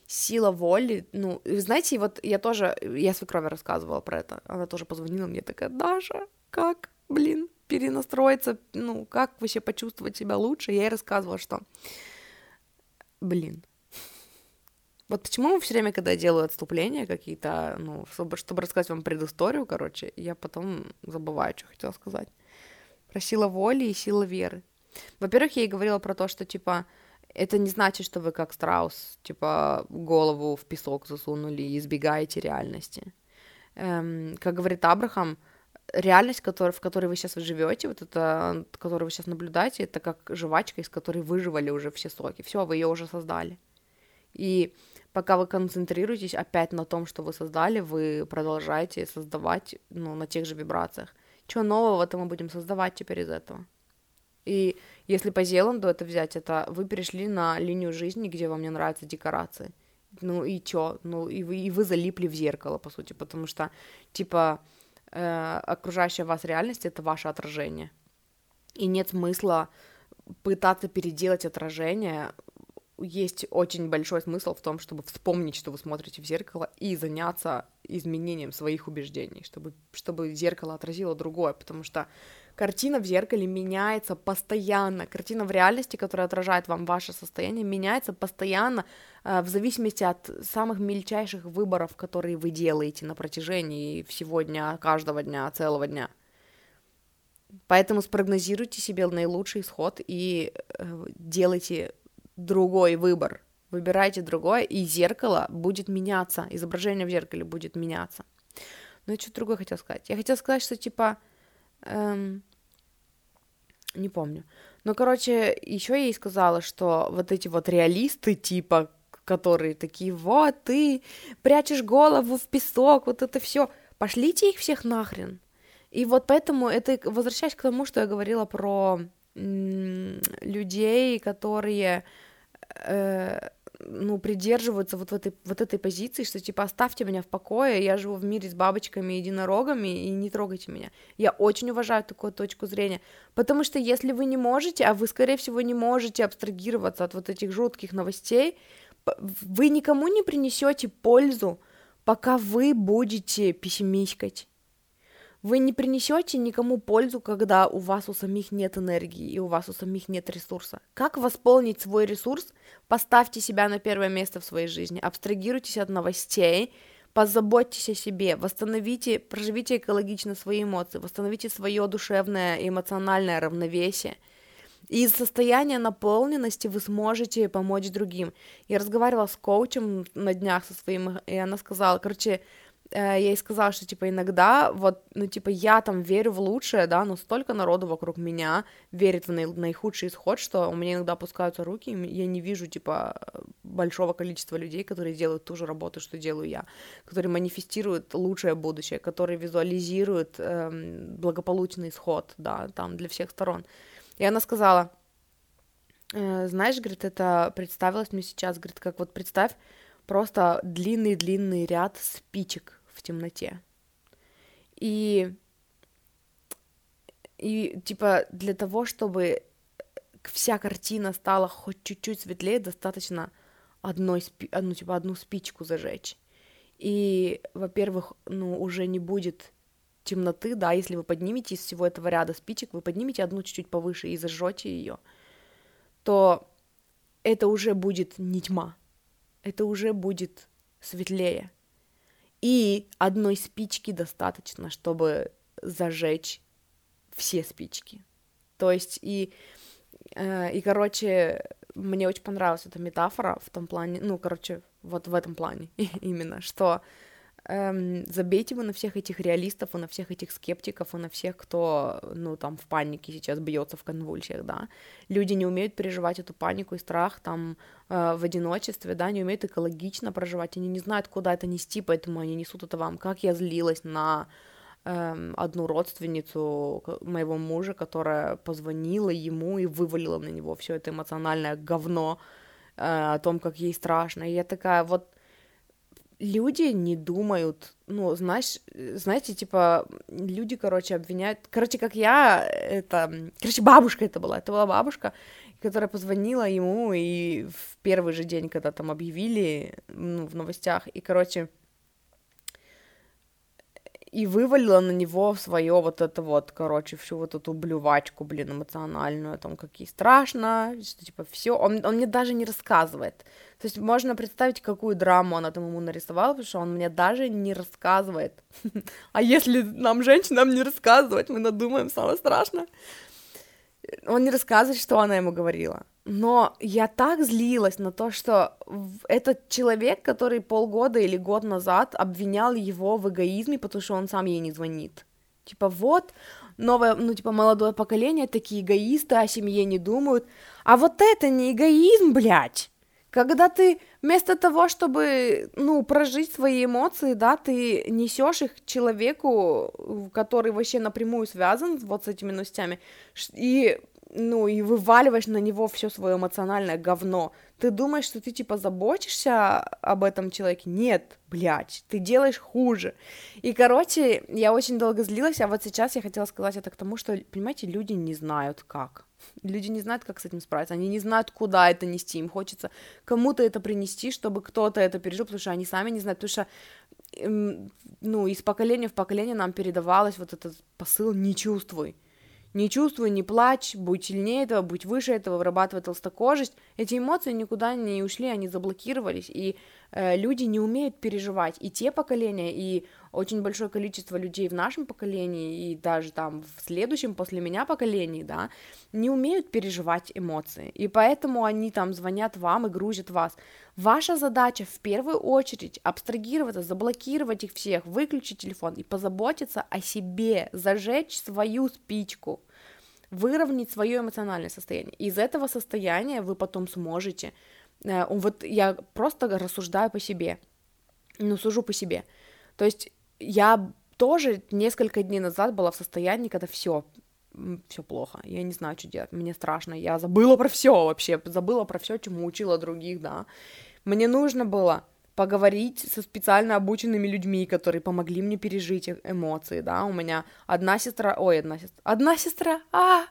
Speaker 1: сила воли, ну, знаете, вот я тоже, я свекрови рассказывала про это, она тоже позвонила мне, такая, Даша, как, блин, перенастроиться, ну, как вообще почувствовать себя лучше, я ей рассказывала, что, блин, вот почему все время, когда я делаю отступления какие-то, ну, чтобы, чтобы рассказать вам предысторию, короче, я потом забываю, что хотела сказать. Про силу воли и силу веры. Во-первых, я ей говорила про то, что, типа, это не значит, что вы как страус, типа, голову в песок засунули и избегаете реальности. Эм, как говорит Абрахам, реальность, который, в которой вы сейчас живете, вот это, которую вы сейчас наблюдаете, это как жвачка, из которой выживали уже все соки. Все, вы ее уже создали. И пока вы концентрируетесь опять на том, что вы создали, вы продолжаете создавать ну, на тех же вибрациях. Что нового-то мы будем создавать теперь из этого? И если по Зеланду это взять, это вы перешли на линию жизни, где вам не нравятся декорации. Ну и чё? Ну и вы, и вы залипли в зеркало, по сути, потому что, типа, э, окружающая вас реальность — это ваше отражение. И нет смысла пытаться переделать отражение есть очень большой смысл в том, чтобы вспомнить, что вы смотрите в зеркало, и заняться изменением своих убеждений, чтобы, чтобы зеркало отразило другое, потому что картина в зеркале меняется постоянно, картина в реальности, которая отражает вам ваше состояние, меняется постоянно э, в зависимости от самых мельчайших выборов, которые вы делаете на протяжении всего дня, каждого дня, целого дня. Поэтому спрогнозируйте себе наилучший исход и э, делайте другой выбор. Выбирайте другое, и зеркало будет меняться, изображение в зеркале будет меняться. Ну, я что-то другое хотела сказать. Я хотела сказать, что типа... Эм, не помню. Но, короче, еще я ей сказала, что вот эти вот реалисты, типа, которые такие, вот, ты прячешь голову в песок, вот это все, пошлите их всех нахрен. И вот поэтому это, возвращаясь к тому, что я говорила про людей, которые э, ну, придерживаются вот, в этой, вот этой позиции, что, типа, оставьте меня в покое, я живу в мире с бабочками и единорогами, и не трогайте меня. Я очень уважаю такую точку зрения, потому что если вы не можете, а вы, скорее всего, не можете абстрагироваться от вот этих жутких новостей, вы никому не принесете пользу, пока вы будете пессимичкать. Вы не принесете никому пользу, когда у вас у самих нет энергии и у вас у самих нет ресурса. Как восполнить свой ресурс? Поставьте себя на первое место в своей жизни, абстрагируйтесь от новостей, позаботьтесь о себе, восстановите, проживите экологично свои эмоции, восстановите свое душевное и эмоциональное равновесие. И из состояния наполненности вы сможете помочь другим. Я разговаривала с коучем на днях со своим, и она сказала, короче, я ей сказала, что, типа, иногда, вот, ну, типа, я там верю в лучшее, да, но столько народу вокруг меня верит в наи- наихудший исход, что у меня иногда опускаются руки, и я не вижу, типа, большого количества людей, которые делают ту же работу, что делаю я, которые манифестируют лучшее будущее, которые визуализируют эм, благополучный исход, да, там, для всех сторон. И она сказала, э, знаешь, говорит, это представилось мне сейчас, говорит, как вот представь, просто длинный-длинный ряд спичек в темноте. И, и типа для того, чтобы вся картина стала хоть чуть-чуть светлее, достаточно одной одну, типа, одну спичку зажечь. И, во-первых, ну, уже не будет темноты, да, если вы поднимете из всего этого ряда спичек, вы поднимете одну чуть-чуть повыше и зажжете ее, то это уже будет не тьма, это уже будет светлее. И одной спички достаточно, чтобы зажечь все спички. То есть и, э, и короче, мне очень понравилась эта метафора в том плане, ну, короче, вот в этом плане [LAUGHS] именно, что эм, забейте вы на всех этих реалистов, и на всех этих скептиков, и на всех, кто, ну, там, в панике сейчас бьется в конвульсиях, да. Люди не умеют переживать эту панику и страх, там, э, в одиночестве, да, не умеют экологично проживать, они не знают, куда это нести, поэтому они несут это вам. Как я злилась на эм, одну родственницу моего мужа, которая позвонила ему и вывалила на него все это эмоциональное говно э, о том, как ей страшно. И я такая, вот люди не думают, ну, знаешь, знаете, типа, люди, короче, обвиняют, короче, как я, это, короче, бабушка это была, это была бабушка, которая позвонила ему, и в первый же день, когда там объявили, ну, в новостях, и, короче, и вывалила на него свое вот это вот, короче, всю вот эту блювачку, блин, эмоциональную, о том, как страшно, что, типа, все, он, он мне даже не рассказывает, то есть можно представить, какую драму она там ему нарисовала, потому что он мне даже не рассказывает. [LAUGHS] А если нам, женщинам, не рассказывать, мы надумаем самое страшное. Он не рассказывает, что она ему говорила. Но я так злилась на то, что этот человек, который полгода или год назад обвинял его в эгоизме, потому что он сам ей не звонит. Типа, вот, новое, ну, типа, молодое поколение, такие эгоисты, о семье не думают. А вот это не эгоизм, блядь. Когда ты вместо того, чтобы, ну, прожить свои эмоции, да, ты несешь их человеку, который вообще напрямую связан вот с этими новостями, и, ну, и вываливаешь на него все свое эмоциональное говно. Ты думаешь, что ты, типа, заботишься об этом человеке? Нет, блядь, ты делаешь хуже. И, короче, я очень долго злилась, а вот сейчас я хотела сказать это к тому, что, понимаете, люди не знают как. Люди не знают, как с этим справиться, они не знают, куда это нести, им хочется кому-то это принести, чтобы кто-то это пережил, потому что они сами не знают, потому что, эм, ну, из поколения в поколение нам передавалось вот этот посыл «не чувствуй», не чувствуй, не плачь, будь сильнее этого, будь выше этого, вырабатывай толстокожесть. Эти эмоции никуда не ушли, они заблокировались, и люди не умеют переживать. И те поколения, и очень большое количество людей в нашем поколении и даже там в следующем после меня поколении, да, не умеют переживать эмоции, и поэтому они там звонят вам и грузят вас. Ваша задача в первую очередь абстрагироваться, заблокировать их всех, выключить телефон и позаботиться о себе, зажечь свою спичку, выровнять свое эмоциональное состояние. Из этого состояния вы потом сможете, э, вот я просто рассуждаю по себе, ну, сужу по себе. То есть я тоже несколько дней назад была в состоянии, когда все, все плохо, я не знаю, что делать, мне страшно, я забыла про все вообще, забыла про все, чему учила других, да. Мне нужно было поговорить со специально обученными людьми, которые помогли мне пережить э, эмоции, да, у меня одна сестра, ой, одна сестра, одна сестра, а,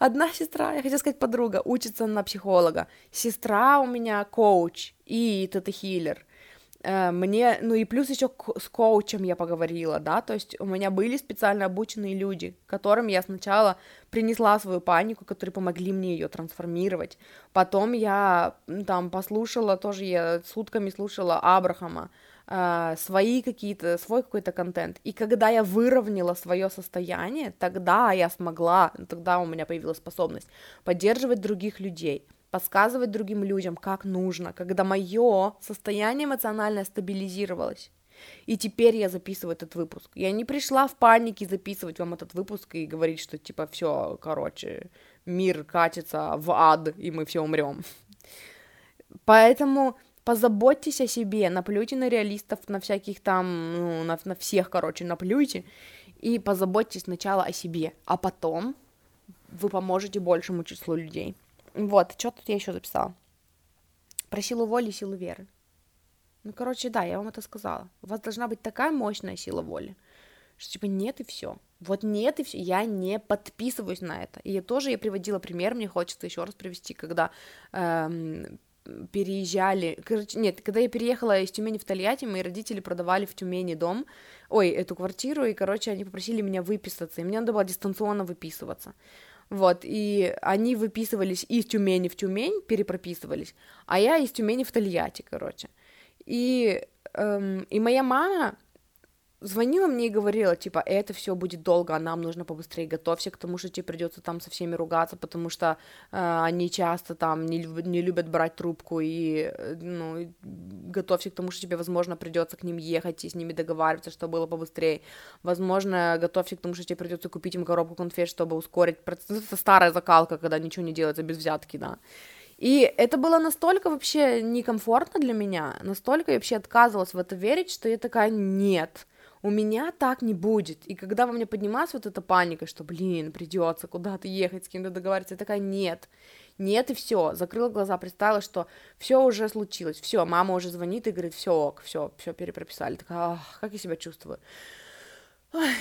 Speaker 1: одна сестра, я хотела сказать подруга, учится на психолога, сестра у меня коуч и тета-хиллер, Э, мне, ну и плюс еще с коучем я поговорила, да, то есть у меня были специально обученные люди, которым я сначала принесла свою панику, которые помогли мне ее трансформировать, потом я там послушала, тоже я сутками слушала Абрахама, э, свои какие-то, свой какой-то контент, и когда я выровняла свое состояние, тогда я смогла, тогда у меня появилась способность поддерживать других людей, подсказывать другим людям, как нужно, когда мое состояние эмоциональное стабилизировалось. И теперь я записываю этот выпуск. Я не пришла в панике записывать вам этот выпуск и говорить, что типа все, короче, мир катится в ад, и мы все умрем. Поэтому позаботьтесь о себе, наплюйте на реалистов, на всяких там, ну, на, на всех, короче, наплюйте, и позаботьтесь сначала о себе, а потом вы поможете большему числу людей. Вот, что тут я еще записала? Про силу воли и силу веры. Ну, короче, да, я вам это сказала. У вас должна быть такая мощная сила воли, что типа нет и все. Вот нет и все. Я не подписываюсь на это. И я тоже я приводила пример, мне хочется еще раз привести, когда эм, переезжали, короче, нет, когда я переехала из Тюмени в Тольятти, мои родители продавали в Тюмени дом, ой, эту квартиру, и, короче, они попросили меня выписаться, и мне надо было дистанционно выписываться. Вот, и они выписывались из Тюмени в Тюмень, перепрописывались, а я из Тюмени в Тольятти, короче. И, эм, и моя мама звонила мне и говорила, типа, это все будет долго, а нам нужно побыстрее готовься к тому, что тебе придется там со всеми ругаться, потому что э, они часто там не, не любят брать трубку, и, э, ну, готовься к тому, что тебе, возможно, придется к ним ехать и с ними договариваться, чтобы было побыстрее. Возможно, готовься к тому, что тебе придется купить им коробку конфет, чтобы ускорить процесс. Это старая закалка, когда ничего не делается без взятки, да. И это было настолько вообще некомфортно для меня, настолько я вообще отказывалась в это верить, что я такая, нет, у меня так не будет. И когда во мне поднималась вот эта паника, что, блин, придется куда-то ехать, с кем-то договариваться, я такая, нет, нет, и все, закрыла глаза, представила, что все уже случилось, все, мама уже звонит и говорит, все ок, все, все перепрописали, такая, ах, как я себя чувствую.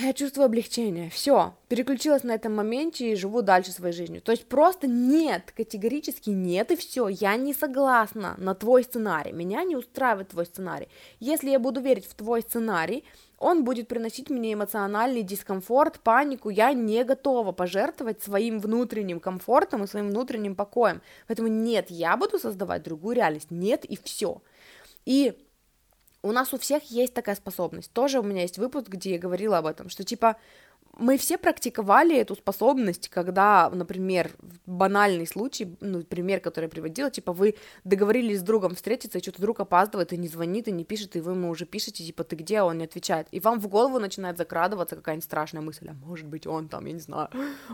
Speaker 1: я чувствую облегчение. Все, переключилась на этом моменте и живу дальше своей жизнью. То есть просто нет, категорически нет, и все. Я не согласна на твой сценарий. Меня не устраивает твой сценарий. Если я буду верить в твой сценарий, он будет приносить мне эмоциональный дискомфорт, панику, я не готова пожертвовать своим внутренним комфортом и своим внутренним покоем. Поэтому нет, я буду создавать другую реальность, нет и все. И у нас у всех есть такая способность. Тоже у меня есть выпуск, где я говорила об этом, что типа мы все практиковали эту способность, когда, например, банальный случай, ну, пример, который я приводила, типа, вы договорились с другом встретиться, и что-то друг опаздывает, и не звонит, и не пишет, и вы ему уже пишете, типа, ты где, а он не отвечает, и вам в голову начинает закрадываться какая-нибудь страшная мысль, а может быть, он там, я не знаю,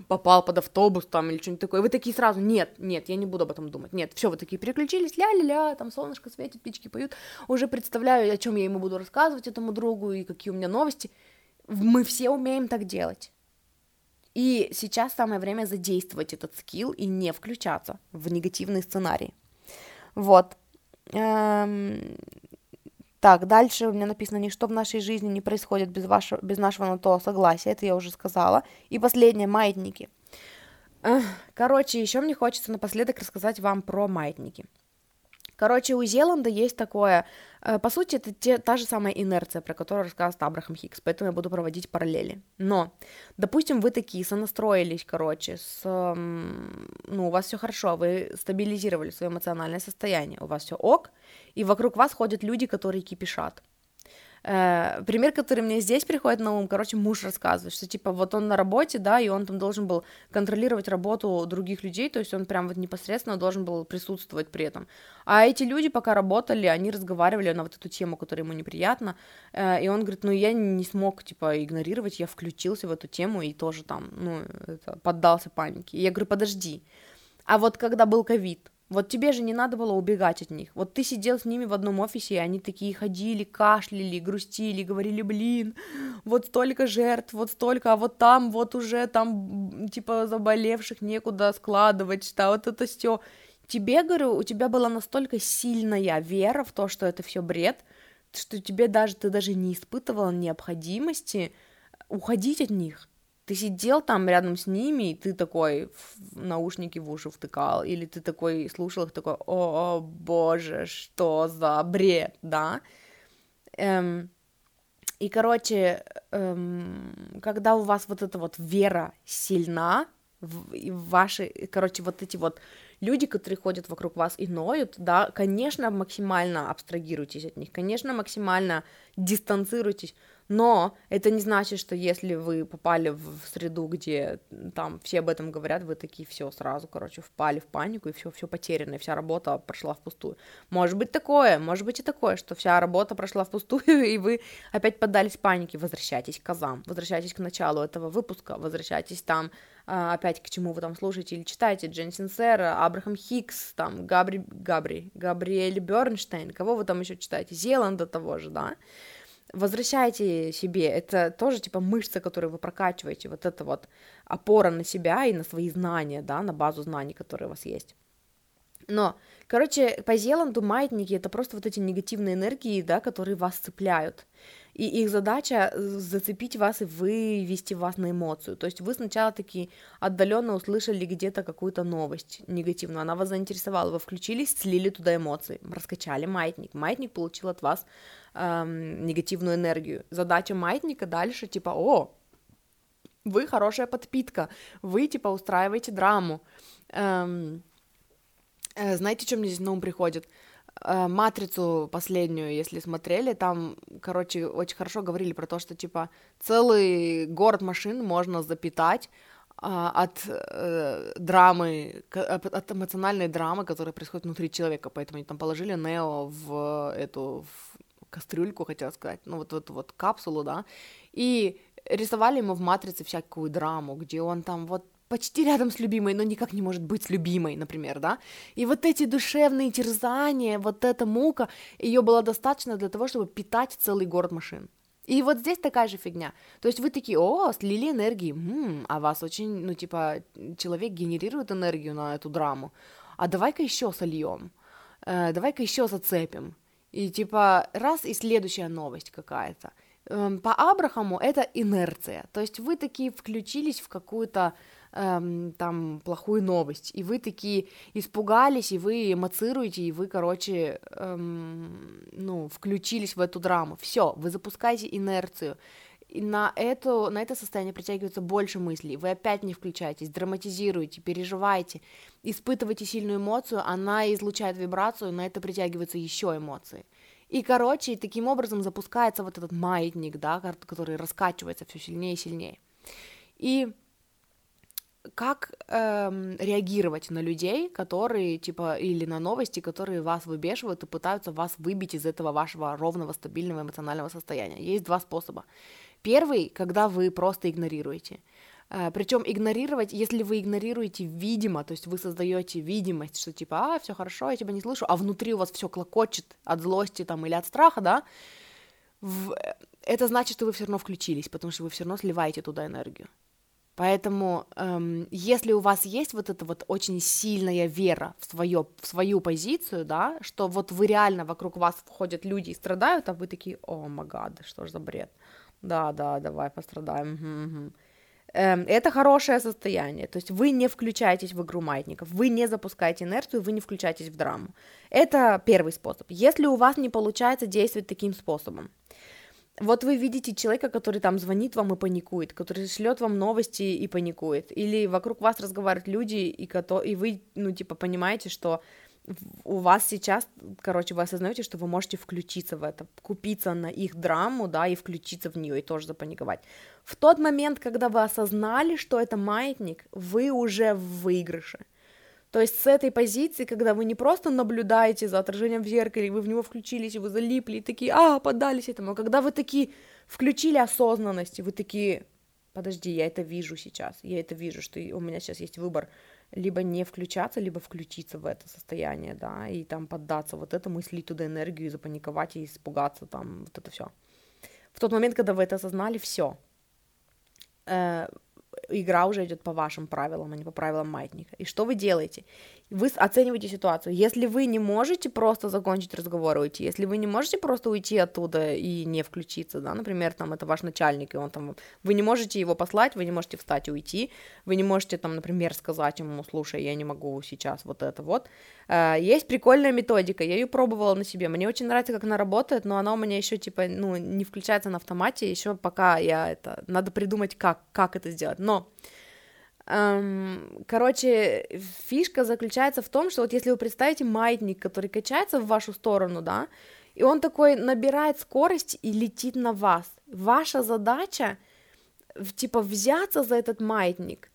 Speaker 1: попал под автобус там или что-нибудь такое, и вы такие сразу, нет, нет, я не буду об этом думать, нет, все, вы такие переключились, ля-ля-ля, там солнышко светит, птички поют, уже представляю, о чем я ему буду рассказывать этому другу, и какие у меня новости, мы все умеем так делать. И сейчас самое время задействовать этот скилл и не включаться в негативный сценарий. Вот. Эм... Так, дальше у меня написано, ничто в нашей жизни не происходит без, вашего, без нашего на то согласия, это я уже сказала. И последнее, маятники. Короче, еще мне хочется напоследок рассказать вам про маятники. Короче, у Зеланда есть такое, э, по сути, это те, та же самая инерция, про которую рассказывает Абрахам Хикс, поэтому я буду проводить параллели. Но, допустим, вы такие сонастроились, короче, с, ну, у вас все хорошо, вы стабилизировали свое эмоциональное состояние, у вас все ок, и вокруг вас ходят люди, которые кипишат. Э, пример, который мне здесь приходит на ум, короче, муж рассказывает, что, типа, вот он на работе, да, и он там должен был контролировать работу других людей, то есть он прям вот непосредственно должен был присутствовать при этом. А эти люди, пока работали, они разговаривали на вот эту тему, которая ему неприятна, э, и он говорит, ну, я не смог, типа, игнорировать, я включился в эту тему и тоже там, ну, это, поддался панике. И я говорю, подожди, а вот когда был ковид, вот тебе же не надо было убегать от них. Вот ты сидел с ними в одном офисе, и они такие ходили, кашляли, грустили, говорили, блин, вот столько жертв, вот столько, а вот там, вот уже там, типа, заболевших некуда складывать, что вот это все. Тебе, говорю, у тебя была настолько сильная вера в то, что это все бред, что тебе даже, ты даже не испытывала необходимости уходить от них ты сидел там рядом с ними, и ты такой в наушники в уши втыкал, или ты такой слушал их такой, о, боже, что за бред, да? Эм, и, короче, эм, когда у вас вот эта вот вера сильна, в, и ваши, короче, вот эти вот люди, которые ходят вокруг вас и ноют, да, конечно, максимально абстрагируйтесь от них, конечно, максимально дистанцируйтесь, Но это не значит, что если вы попали в среду, где там все об этом говорят, вы такие все сразу, короче, впали в панику и все, все потеряно, и вся работа прошла впустую. Может быть такое, может быть и такое, что вся работа прошла впустую, [LAUGHS] и вы опять поддались панике. Возвращайтесь к азам, возвращайтесь к началу этого выпуска, возвращайтесь там а, опять к чему вы там слушаете или читаете, Джен Синсер, Абрахам Хикс, там, Габри, Габри, Габриэль Бернштейн, кого вы там еще читаете, Зеланда того же, да, возвращайте себе, это тоже типа мышца, которую вы прокачиваете, вот это вот опора на себя и на свои знания, да, на базу знаний, которые у вас есть. Но, короче, по Зеланду маятники — это просто вот эти негативные энергии, да, которые вас цепляют. И их задача зацепить вас и вывести вас на эмоцию. То есть вы сначала такие отдаленно услышали где-то какую-то новость негативную, она вас заинтересовала, вы включились, слили туда эмоции, раскачали маятник. Маятник получил от вас эм, негативную энергию. Задача маятника дальше типа, о, вы хорошая подпитка, вы типа устраиваете драму. Эм, э, знаете, мне здесь на ум приходит? Э, матрицу последнюю, если смотрели, там, короче, очень хорошо говорили про то, что типа целый город машин можно запитать а, от э, драмы, от эмоциональной драмы, которая происходит внутри человека, поэтому они там положили Нео в эту в кастрюльку, хотела сказать, ну вот эту вот капсулу, да, и рисовали ему в матрице всякую драму, где он там вот почти рядом с любимой, но никак не может быть с любимой, например, да. И вот эти душевные терзания, вот эта мука, ее было достаточно для того, чтобы питать целый город машин. И вот здесь такая же фигня. То есть вы такие, о, слили энергии, м-м, а вас очень, ну, типа, человек генерирует энергию на эту драму, а давай-ка еще сольем, э, давай-ка еще зацепим. И типа раз и следующая новость какая-то. Эм, по Абрахаму это инерция. То есть вы такие включились в какую-то эм, там плохую новость, и вы такие испугались, и вы эмоцируете, и вы, короче, эм, ну, включились в эту драму. Все, вы запускаете инерцию. И на, эту, на это состояние притягивается больше мыслей. Вы опять не включаетесь, драматизируете, переживаете, испытываете сильную эмоцию, она излучает вибрацию, на это притягиваются еще эмоции. И, короче, таким образом запускается вот этот маятник, да, который раскачивается все сильнее и сильнее. И как эм, реагировать на людей, которые, типа, или на новости, которые вас выбешивают и пытаются вас выбить из этого вашего ровного, стабильного эмоционального состояния. Есть два способа. Первый, когда вы просто игнорируете. Э, Причем игнорировать, если вы игнорируете видимо, то есть вы создаете видимость, что типа, а, все хорошо, я тебя не слышу, а внутри у вас все клокочет от злости там или от страха, да, в... Э, это значит, что вы все равно включились, потому что вы все равно сливаете туда энергию. Поэтому, эм, если у вас есть вот эта вот очень сильная вера в, свое, в свою позицию, да, что вот вы реально вокруг вас входят люди и страдают, а вы такие, о, магад, что ж за бред, да, да, давай пострадаем, угу, угу. Это хорошее состояние, то есть вы не включаетесь в игру маятников, вы не запускаете инерцию, вы не включаетесь в драму. Это первый способ. Если у вас не получается действовать таким способом, вот вы видите человека, который там звонит вам и паникует, который шлет вам новости и паникует, или вокруг вас разговаривают люди, и, и вы, ну, типа, понимаете, что у вас сейчас, короче, вы осознаете, что вы можете включиться в это, купиться на их драму, да, и включиться в нее, и тоже запаниковать. В тот момент, когда вы осознали, что это маятник, вы уже в выигрыше. То есть с этой позиции, когда вы не просто наблюдаете за отражением в зеркале, вы в него включились, и вы залипли, и такие, а, поддались этому, а когда вы такие включили осознанность, и вы такие, подожди, я это вижу сейчас, я это вижу, что у меня сейчас есть выбор, либо не включаться, либо включиться в это состояние, да, и там поддаться вот этому, и слить туда энергию, и запаниковать, и испугаться, там, вот это все. В тот момент, когда вы это осознали, все, э, игра уже идет по вашим правилам, а не по правилам маятника. И что вы делаете? Вы оцениваете ситуацию. Если вы не можете просто закончить разговор и уйти, если вы не можете просто уйти оттуда и не включиться, да, например, там это ваш начальник, и он там, вы не можете его послать, вы не можете встать и уйти, вы не можете там, например, сказать ему, слушай, я не могу сейчас вот это вот. Э, есть прикольная методика, я ее пробовала на себе, мне очень нравится, как она работает, но она у меня еще типа, ну, не включается на автомате, еще пока я это, надо придумать, как, как это сделать, но Эм, короче, фишка заключается в том, что вот если вы представите маятник, который качается в вашу сторону, да, И он такой набирает скорость и летит на вас. Ваша задача, типа, взяться за этот маятник,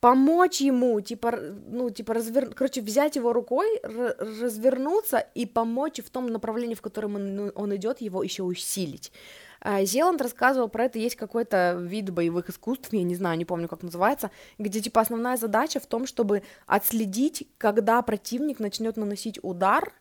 Speaker 1: помочь ему, типа, ну, типа, развер... короче, взять его рукой, развернуться и помочь в том направлении, в котором он, ну, он идет, его еще усилить. А, Зеланд рассказывал про это, есть какой-то вид боевых искусств, я не знаю, не помню, как называется, где, типа, основная задача в том, чтобы отследить, когда противник начнет наносить удар,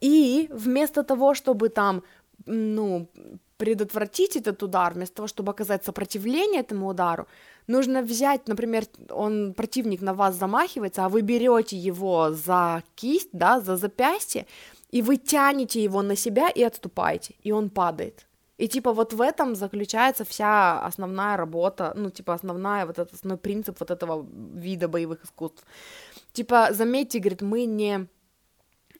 Speaker 1: и вместо того, чтобы там, ну, предотвратить этот удар, вместо того, чтобы оказать сопротивление этому удару, нужно взять, например, он, противник на вас замахивается, а вы берете его за кисть, да, за запястье, и вы тянете его на себя и отступаете, и он падает. И типа вот в этом заключается вся основная работа, ну типа основная вот этот основной принцип вот этого вида боевых искусств. Типа заметьте, говорит, мы не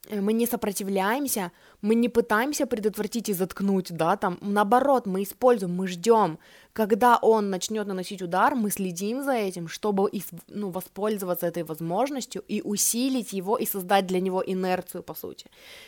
Speaker 1: Э, мы не сопротивляемся, мы не пытаемся предотвратить и заткнуть, да, там, наоборот, мы используем, мы ждем, когда он начнет наносить удар, мы следим за этим, чтобы, ну, воспользоваться этой возможностью и усилить его и создать для него инерцию, по сути.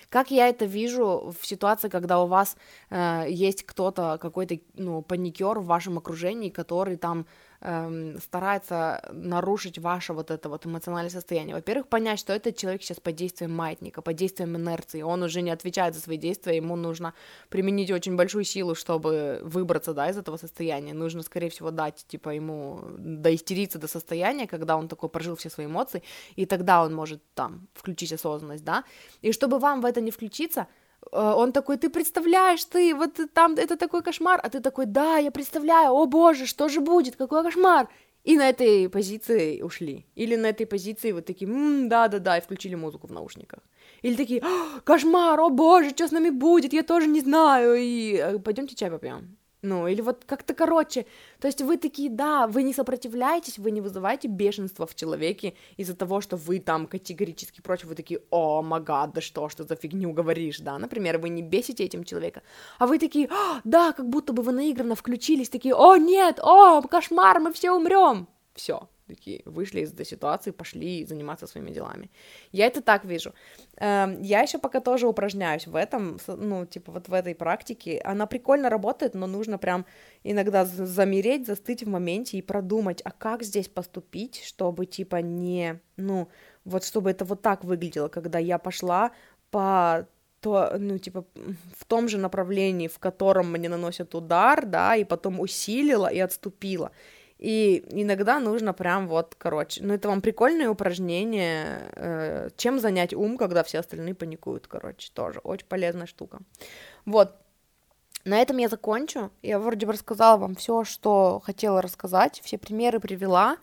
Speaker 1: Как я это вижу в ситуации, когда у вас э, есть кто-то, какой-то, ну, паникер в вашем окружении, который там эм, старается нарушить ваше вот это вот эмоциональное состояние. Во-первых, понять, что этот человек сейчас под действием маятника, под действием инерции, он уже не отвечает за свои действия, ему нужно применить очень большую силу, чтобы выбраться, да, из этого состояния. Нужно, скорее всего, дать, типа, ему доистериться до состояния, когда он такой прожил все свои эмоции, и тогда он может там включить осознанность, да. И чтобы вам в это не включиться, он такой, ты представляешь, ты, вот там, это такой кошмар, а ты такой, да, я представляю, о боже, что же будет, какой кошмар, и на этой позиции ушли, или на этой позиции вот такие, да-да-да, и включили музыку в наушниках, или такие, кошмар, о боже, что с нами будет, я тоже не знаю, и э, пойдемте чай попьем, ну, или вот как-то короче. То есть вы такие, да, вы не сопротивляетесь, вы не вызываете бешенство в человеке из-за того, что вы там категорически против, вы такие, о, магад, да что, что за фигню говоришь, да, например, вы не бесите этим человека, а вы такие, да, как будто бы вы наигранно включились, такие, о, нет, о, кошмар, мы все умрем, все, такие вышли из этой ситуации, пошли заниматься своими делами. Я это так вижу. Эм, я еще пока тоже упражняюсь в этом, ну, типа вот в этой практике. Она прикольно работает, но нужно прям иногда замереть, застыть в моменте и продумать, а как здесь поступить, чтобы, типа, не, ну, вот чтобы это вот так выглядело, когда я пошла по то, ну, типа, в том же направлении, в котором мне наносят удар, да, и потом усилила и отступила. И иногда нужно прям вот, короче, ну это вам прикольное упражнение, э, чем занять ум, когда все остальные паникуют, короче, тоже очень полезная штука. Вот, на этом я закончу. Я вроде бы рассказала вам все, что хотела рассказать, все примеры привела.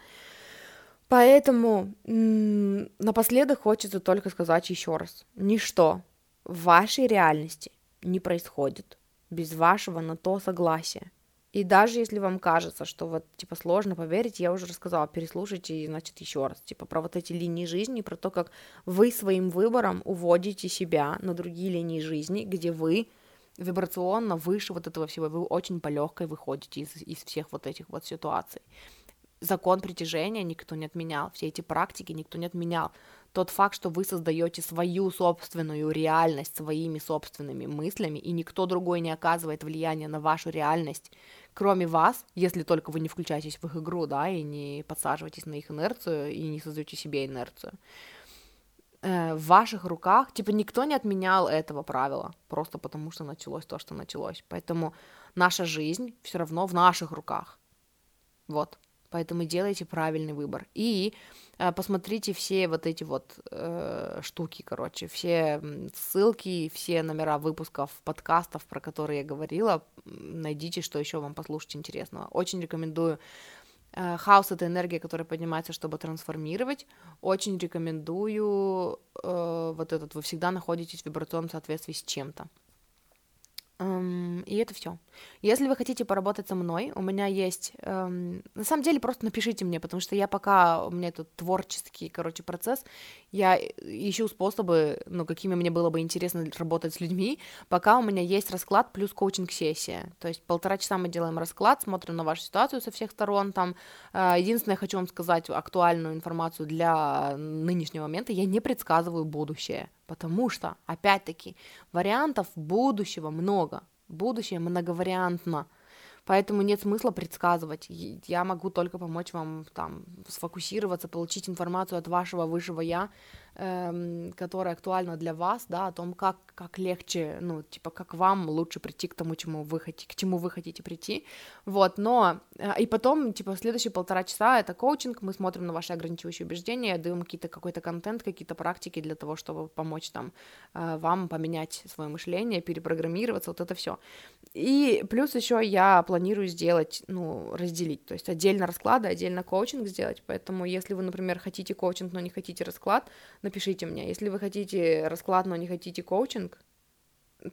Speaker 1: Поэтому напоследок хочется только сказать еще раз. Ничто в вашей реальности не происходит без вашего на то согласия. И даже если вам кажется, что вот, типа, сложно поверить, я уже рассказала, переслушайте, значит, еще раз, типа, про вот эти линии жизни, про то, как вы своим выбором уводите себя на другие линии жизни, где вы вибрационно выше вот этого всего, вы очень по легкой выходите из, из всех вот этих вот ситуаций. Закон притяжения никто не отменял, все эти практики никто не отменял тот факт, что вы создаете свою собственную реальность своими собственными мыслями, и никто другой не оказывает влияния на вашу реальность, кроме вас, если только вы не включаетесь в их игру, да, и не подсаживаетесь на их инерцию, и не создаете себе инерцию. Э, в ваших руках, типа, никто не отменял этого правила, просто потому что началось то, что началось. Поэтому наша жизнь все равно в наших руках. Вот. Поэтому делайте правильный выбор. И посмотрите все вот эти вот э, штуки, короче, все ссылки, все номера выпусков подкастов, про которые я говорила. Найдите, что еще вам послушать интересного. Очень рекомендую. Э, хаос это энергия, которая поднимается, чтобы трансформировать. Очень рекомендую э, вот этот. Вы всегда находитесь в вибрационном соответствии с чем-то. И это все. Если вы хотите поработать со мной, у меня есть... Um, на самом деле, просто напишите мне, потому что я пока... У меня этот творческий, короче, процесс. Я ищу способы, ну, какими мне было бы интересно работать с людьми, пока у меня есть расклад плюс коучинг-сессия. То есть полтора часа мы делаем расклад, смотрим на вашу ситуацию со всех сторон. Там uh, единственное, хочу вам сказать актуальную информацию для нынешнего момента. Я не предсказываю будущее потому что, опять-таки, вариантов будущего много, будущее многовариантно, поэтому нет смысла предсказывать. Я могу только помочь вам там сфокусироваться, получить информацию от вашего высшего я, эм, которая актуальна для вас, да, о том, как, как легче, ну, типа, как вам лучше прийти к тому, чему вы хотите, к чему вы хотите прийти, вот, но, э, и потом, типа, следующие полтора часа это коучинг, мы смотрим на ваши ограничивающие убеждения, даем какие-то, какой-то контент, какие-то практики для того, чтобы помочь там э, вам поменять свое мышление, перепрограммироваться, вот это все. И плюс еще я планирую сделать, ну, разделить, то есть отдельно расклады, отдельно коучинг сделать, поэтому если вы, например, хотите коучинг, но не хотите расклад, напишите мне. Если вы хотите расклад, но не хотите коучинг,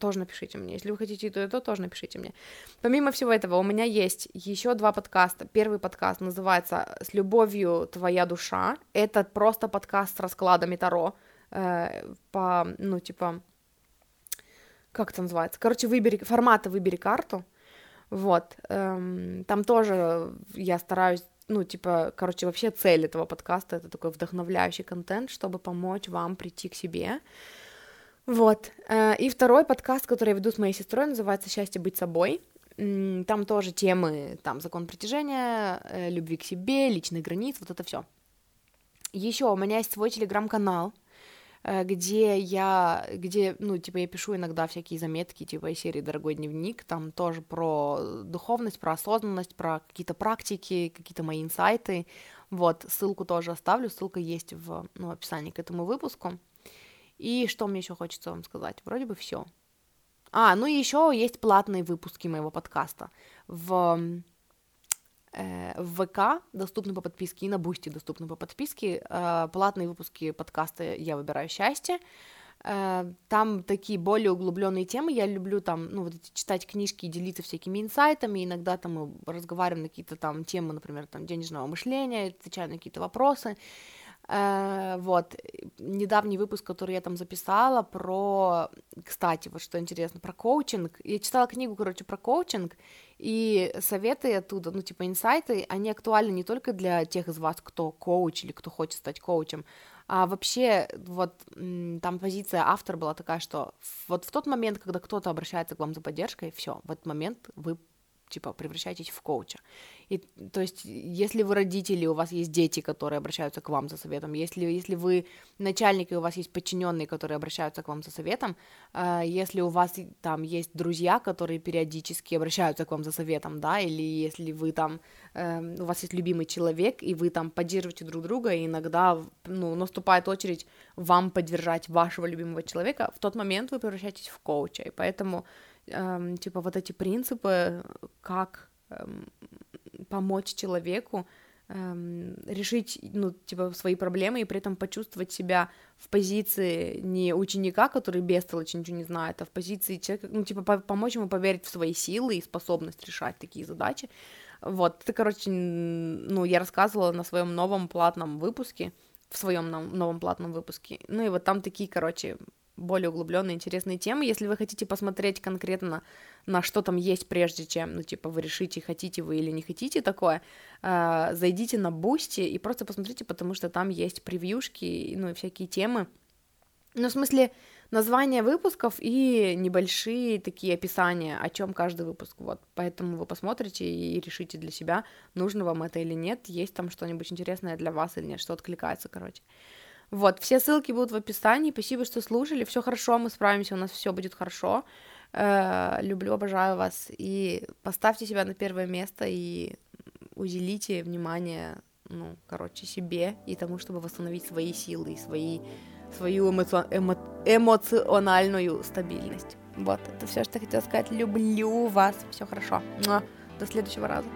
Speaker 1: тоже напишите мне. Если вы хотите то, то тоже напишите мне. Помимо всего этого, у меня есть еще два подкаста. Первый подкаст называется «С любовью твоя душа». Это просто подкаст с раскладами Таро. Э, по, ну, типа, как это называется? Короче, выбери, формата выбери карту. Вот. Эм, там тоже я стараюсь ну, типа, короче, вообще цель этого подкаста — это такой вдохновляющий контент, чтобы помочь вам прийти к себе. Вот. Э, и второй подкаст, который я веду с моей сестрой, называется «Счастье быть собой». Там тоже темы, там, закон притяжения, э, любви к себе, личных границ, вот это все. Еще у меня есть свой телеграм-канал, где я, где, ну, типа, я пишу иногда всякие заметки, типа, из серии «Дорогой дневник», там тоже про духовность, про осознанность, про какие-то практики, какие-то мои инсайты, вот, ссылку тоже оставлю, ссылка есть в, ну, описании к этому выпуску. И что мне еще хочется вам сказать? Вроде бы все. А, ну еще есть платные выпуски моего подкаста. В Э, в ВК доступны по подписке и на Boosty доступны по подписке. Э, платные выпуски подкаста «Я выбираю счастье». Э, там такие более углубленные темы. Я люблю там, ну, вот читать книжки и делиться всякими инсайтами. Иногда там мы разговариваем на какие-то там темы, например, там денежного мышления, отвечаю на какие-то вопросы. Вот, недавний выпуск, который я там записала про, кстати, вот что интересно, про коучинг. Я читала книгу, короче, про коучинг, и советы оттуда, ну, типа, инсайты, они актуальны не только для тех из вас, кто коуч или кто хочет стать коучем, а вообще, вот, там позиция автора была такая, что вот в тот момент, когда кто-то обращается к вам за поддержкой, все, в этот момент вы типа, превращайтесь в коуча. И, то есть, если вы родители, у вас есть дети, которые обращаются к вам за советом, если, если вы начальник, и у вас есть подчиненные, которые обращаются к вам за советом, э, если у вас там есть друзья, которые периодически обращаются к вам за советом, да, или если вы там, э, у вас есть любимый человек, и вы там поддерживаете друг друга, и иногда, ну, наступает очередь вам поддержать вашего любимого человека, в тот момент вы превращаетесь в коуча, и поэтому эм, типа вот эти принципы, как эм, помочь человеку эм, решить, ну, типа, свои проблемы и при этом почувствовать себя в позиции не ученика, который бестолочь ничего не знает, а в позиции человека, ну, типа, по помочь ему поверить в свои силы и способность решать такие задачи. Вот, это, короче, ну, я рассказывала на своем новом платном выпуске, в своем новом платном выпуске. Ну и вот там такие, короче, более углубленные, интересные темы. Если вы хотите посмотреть конкретно на что там есть, прежде чем, ну, типа, вы решите, хотите вы или не хотите такое, э, зайдите на Boosty и просто посмотрите, потому что там есть превьюшки, ну, и всякие темы. Ну, в смысле, названия выпусков и небольшие такие описания, о чем каждый выпуск. Вот, поэтому вы посмотрите и решите для себя, нужно вам это или нет, есть там что-нибудь интересное для вас или нет, что откликается, короче. Вот, все ссылки будут в описании. Спасибо, что слушали. Все хорошо, мы справимся, у нас все будет хорошо. Э, люблю, обожаю вас. И поставьте себя на первое место и уделите внимание, ну, короче, себе и тому, чтобы восстановить свои силы и свои, свою эмо- эмо- эмоциональную стабильность. Вот, это все, что хотела сказать. Люблю вас. Все хорошо. До следующего раза.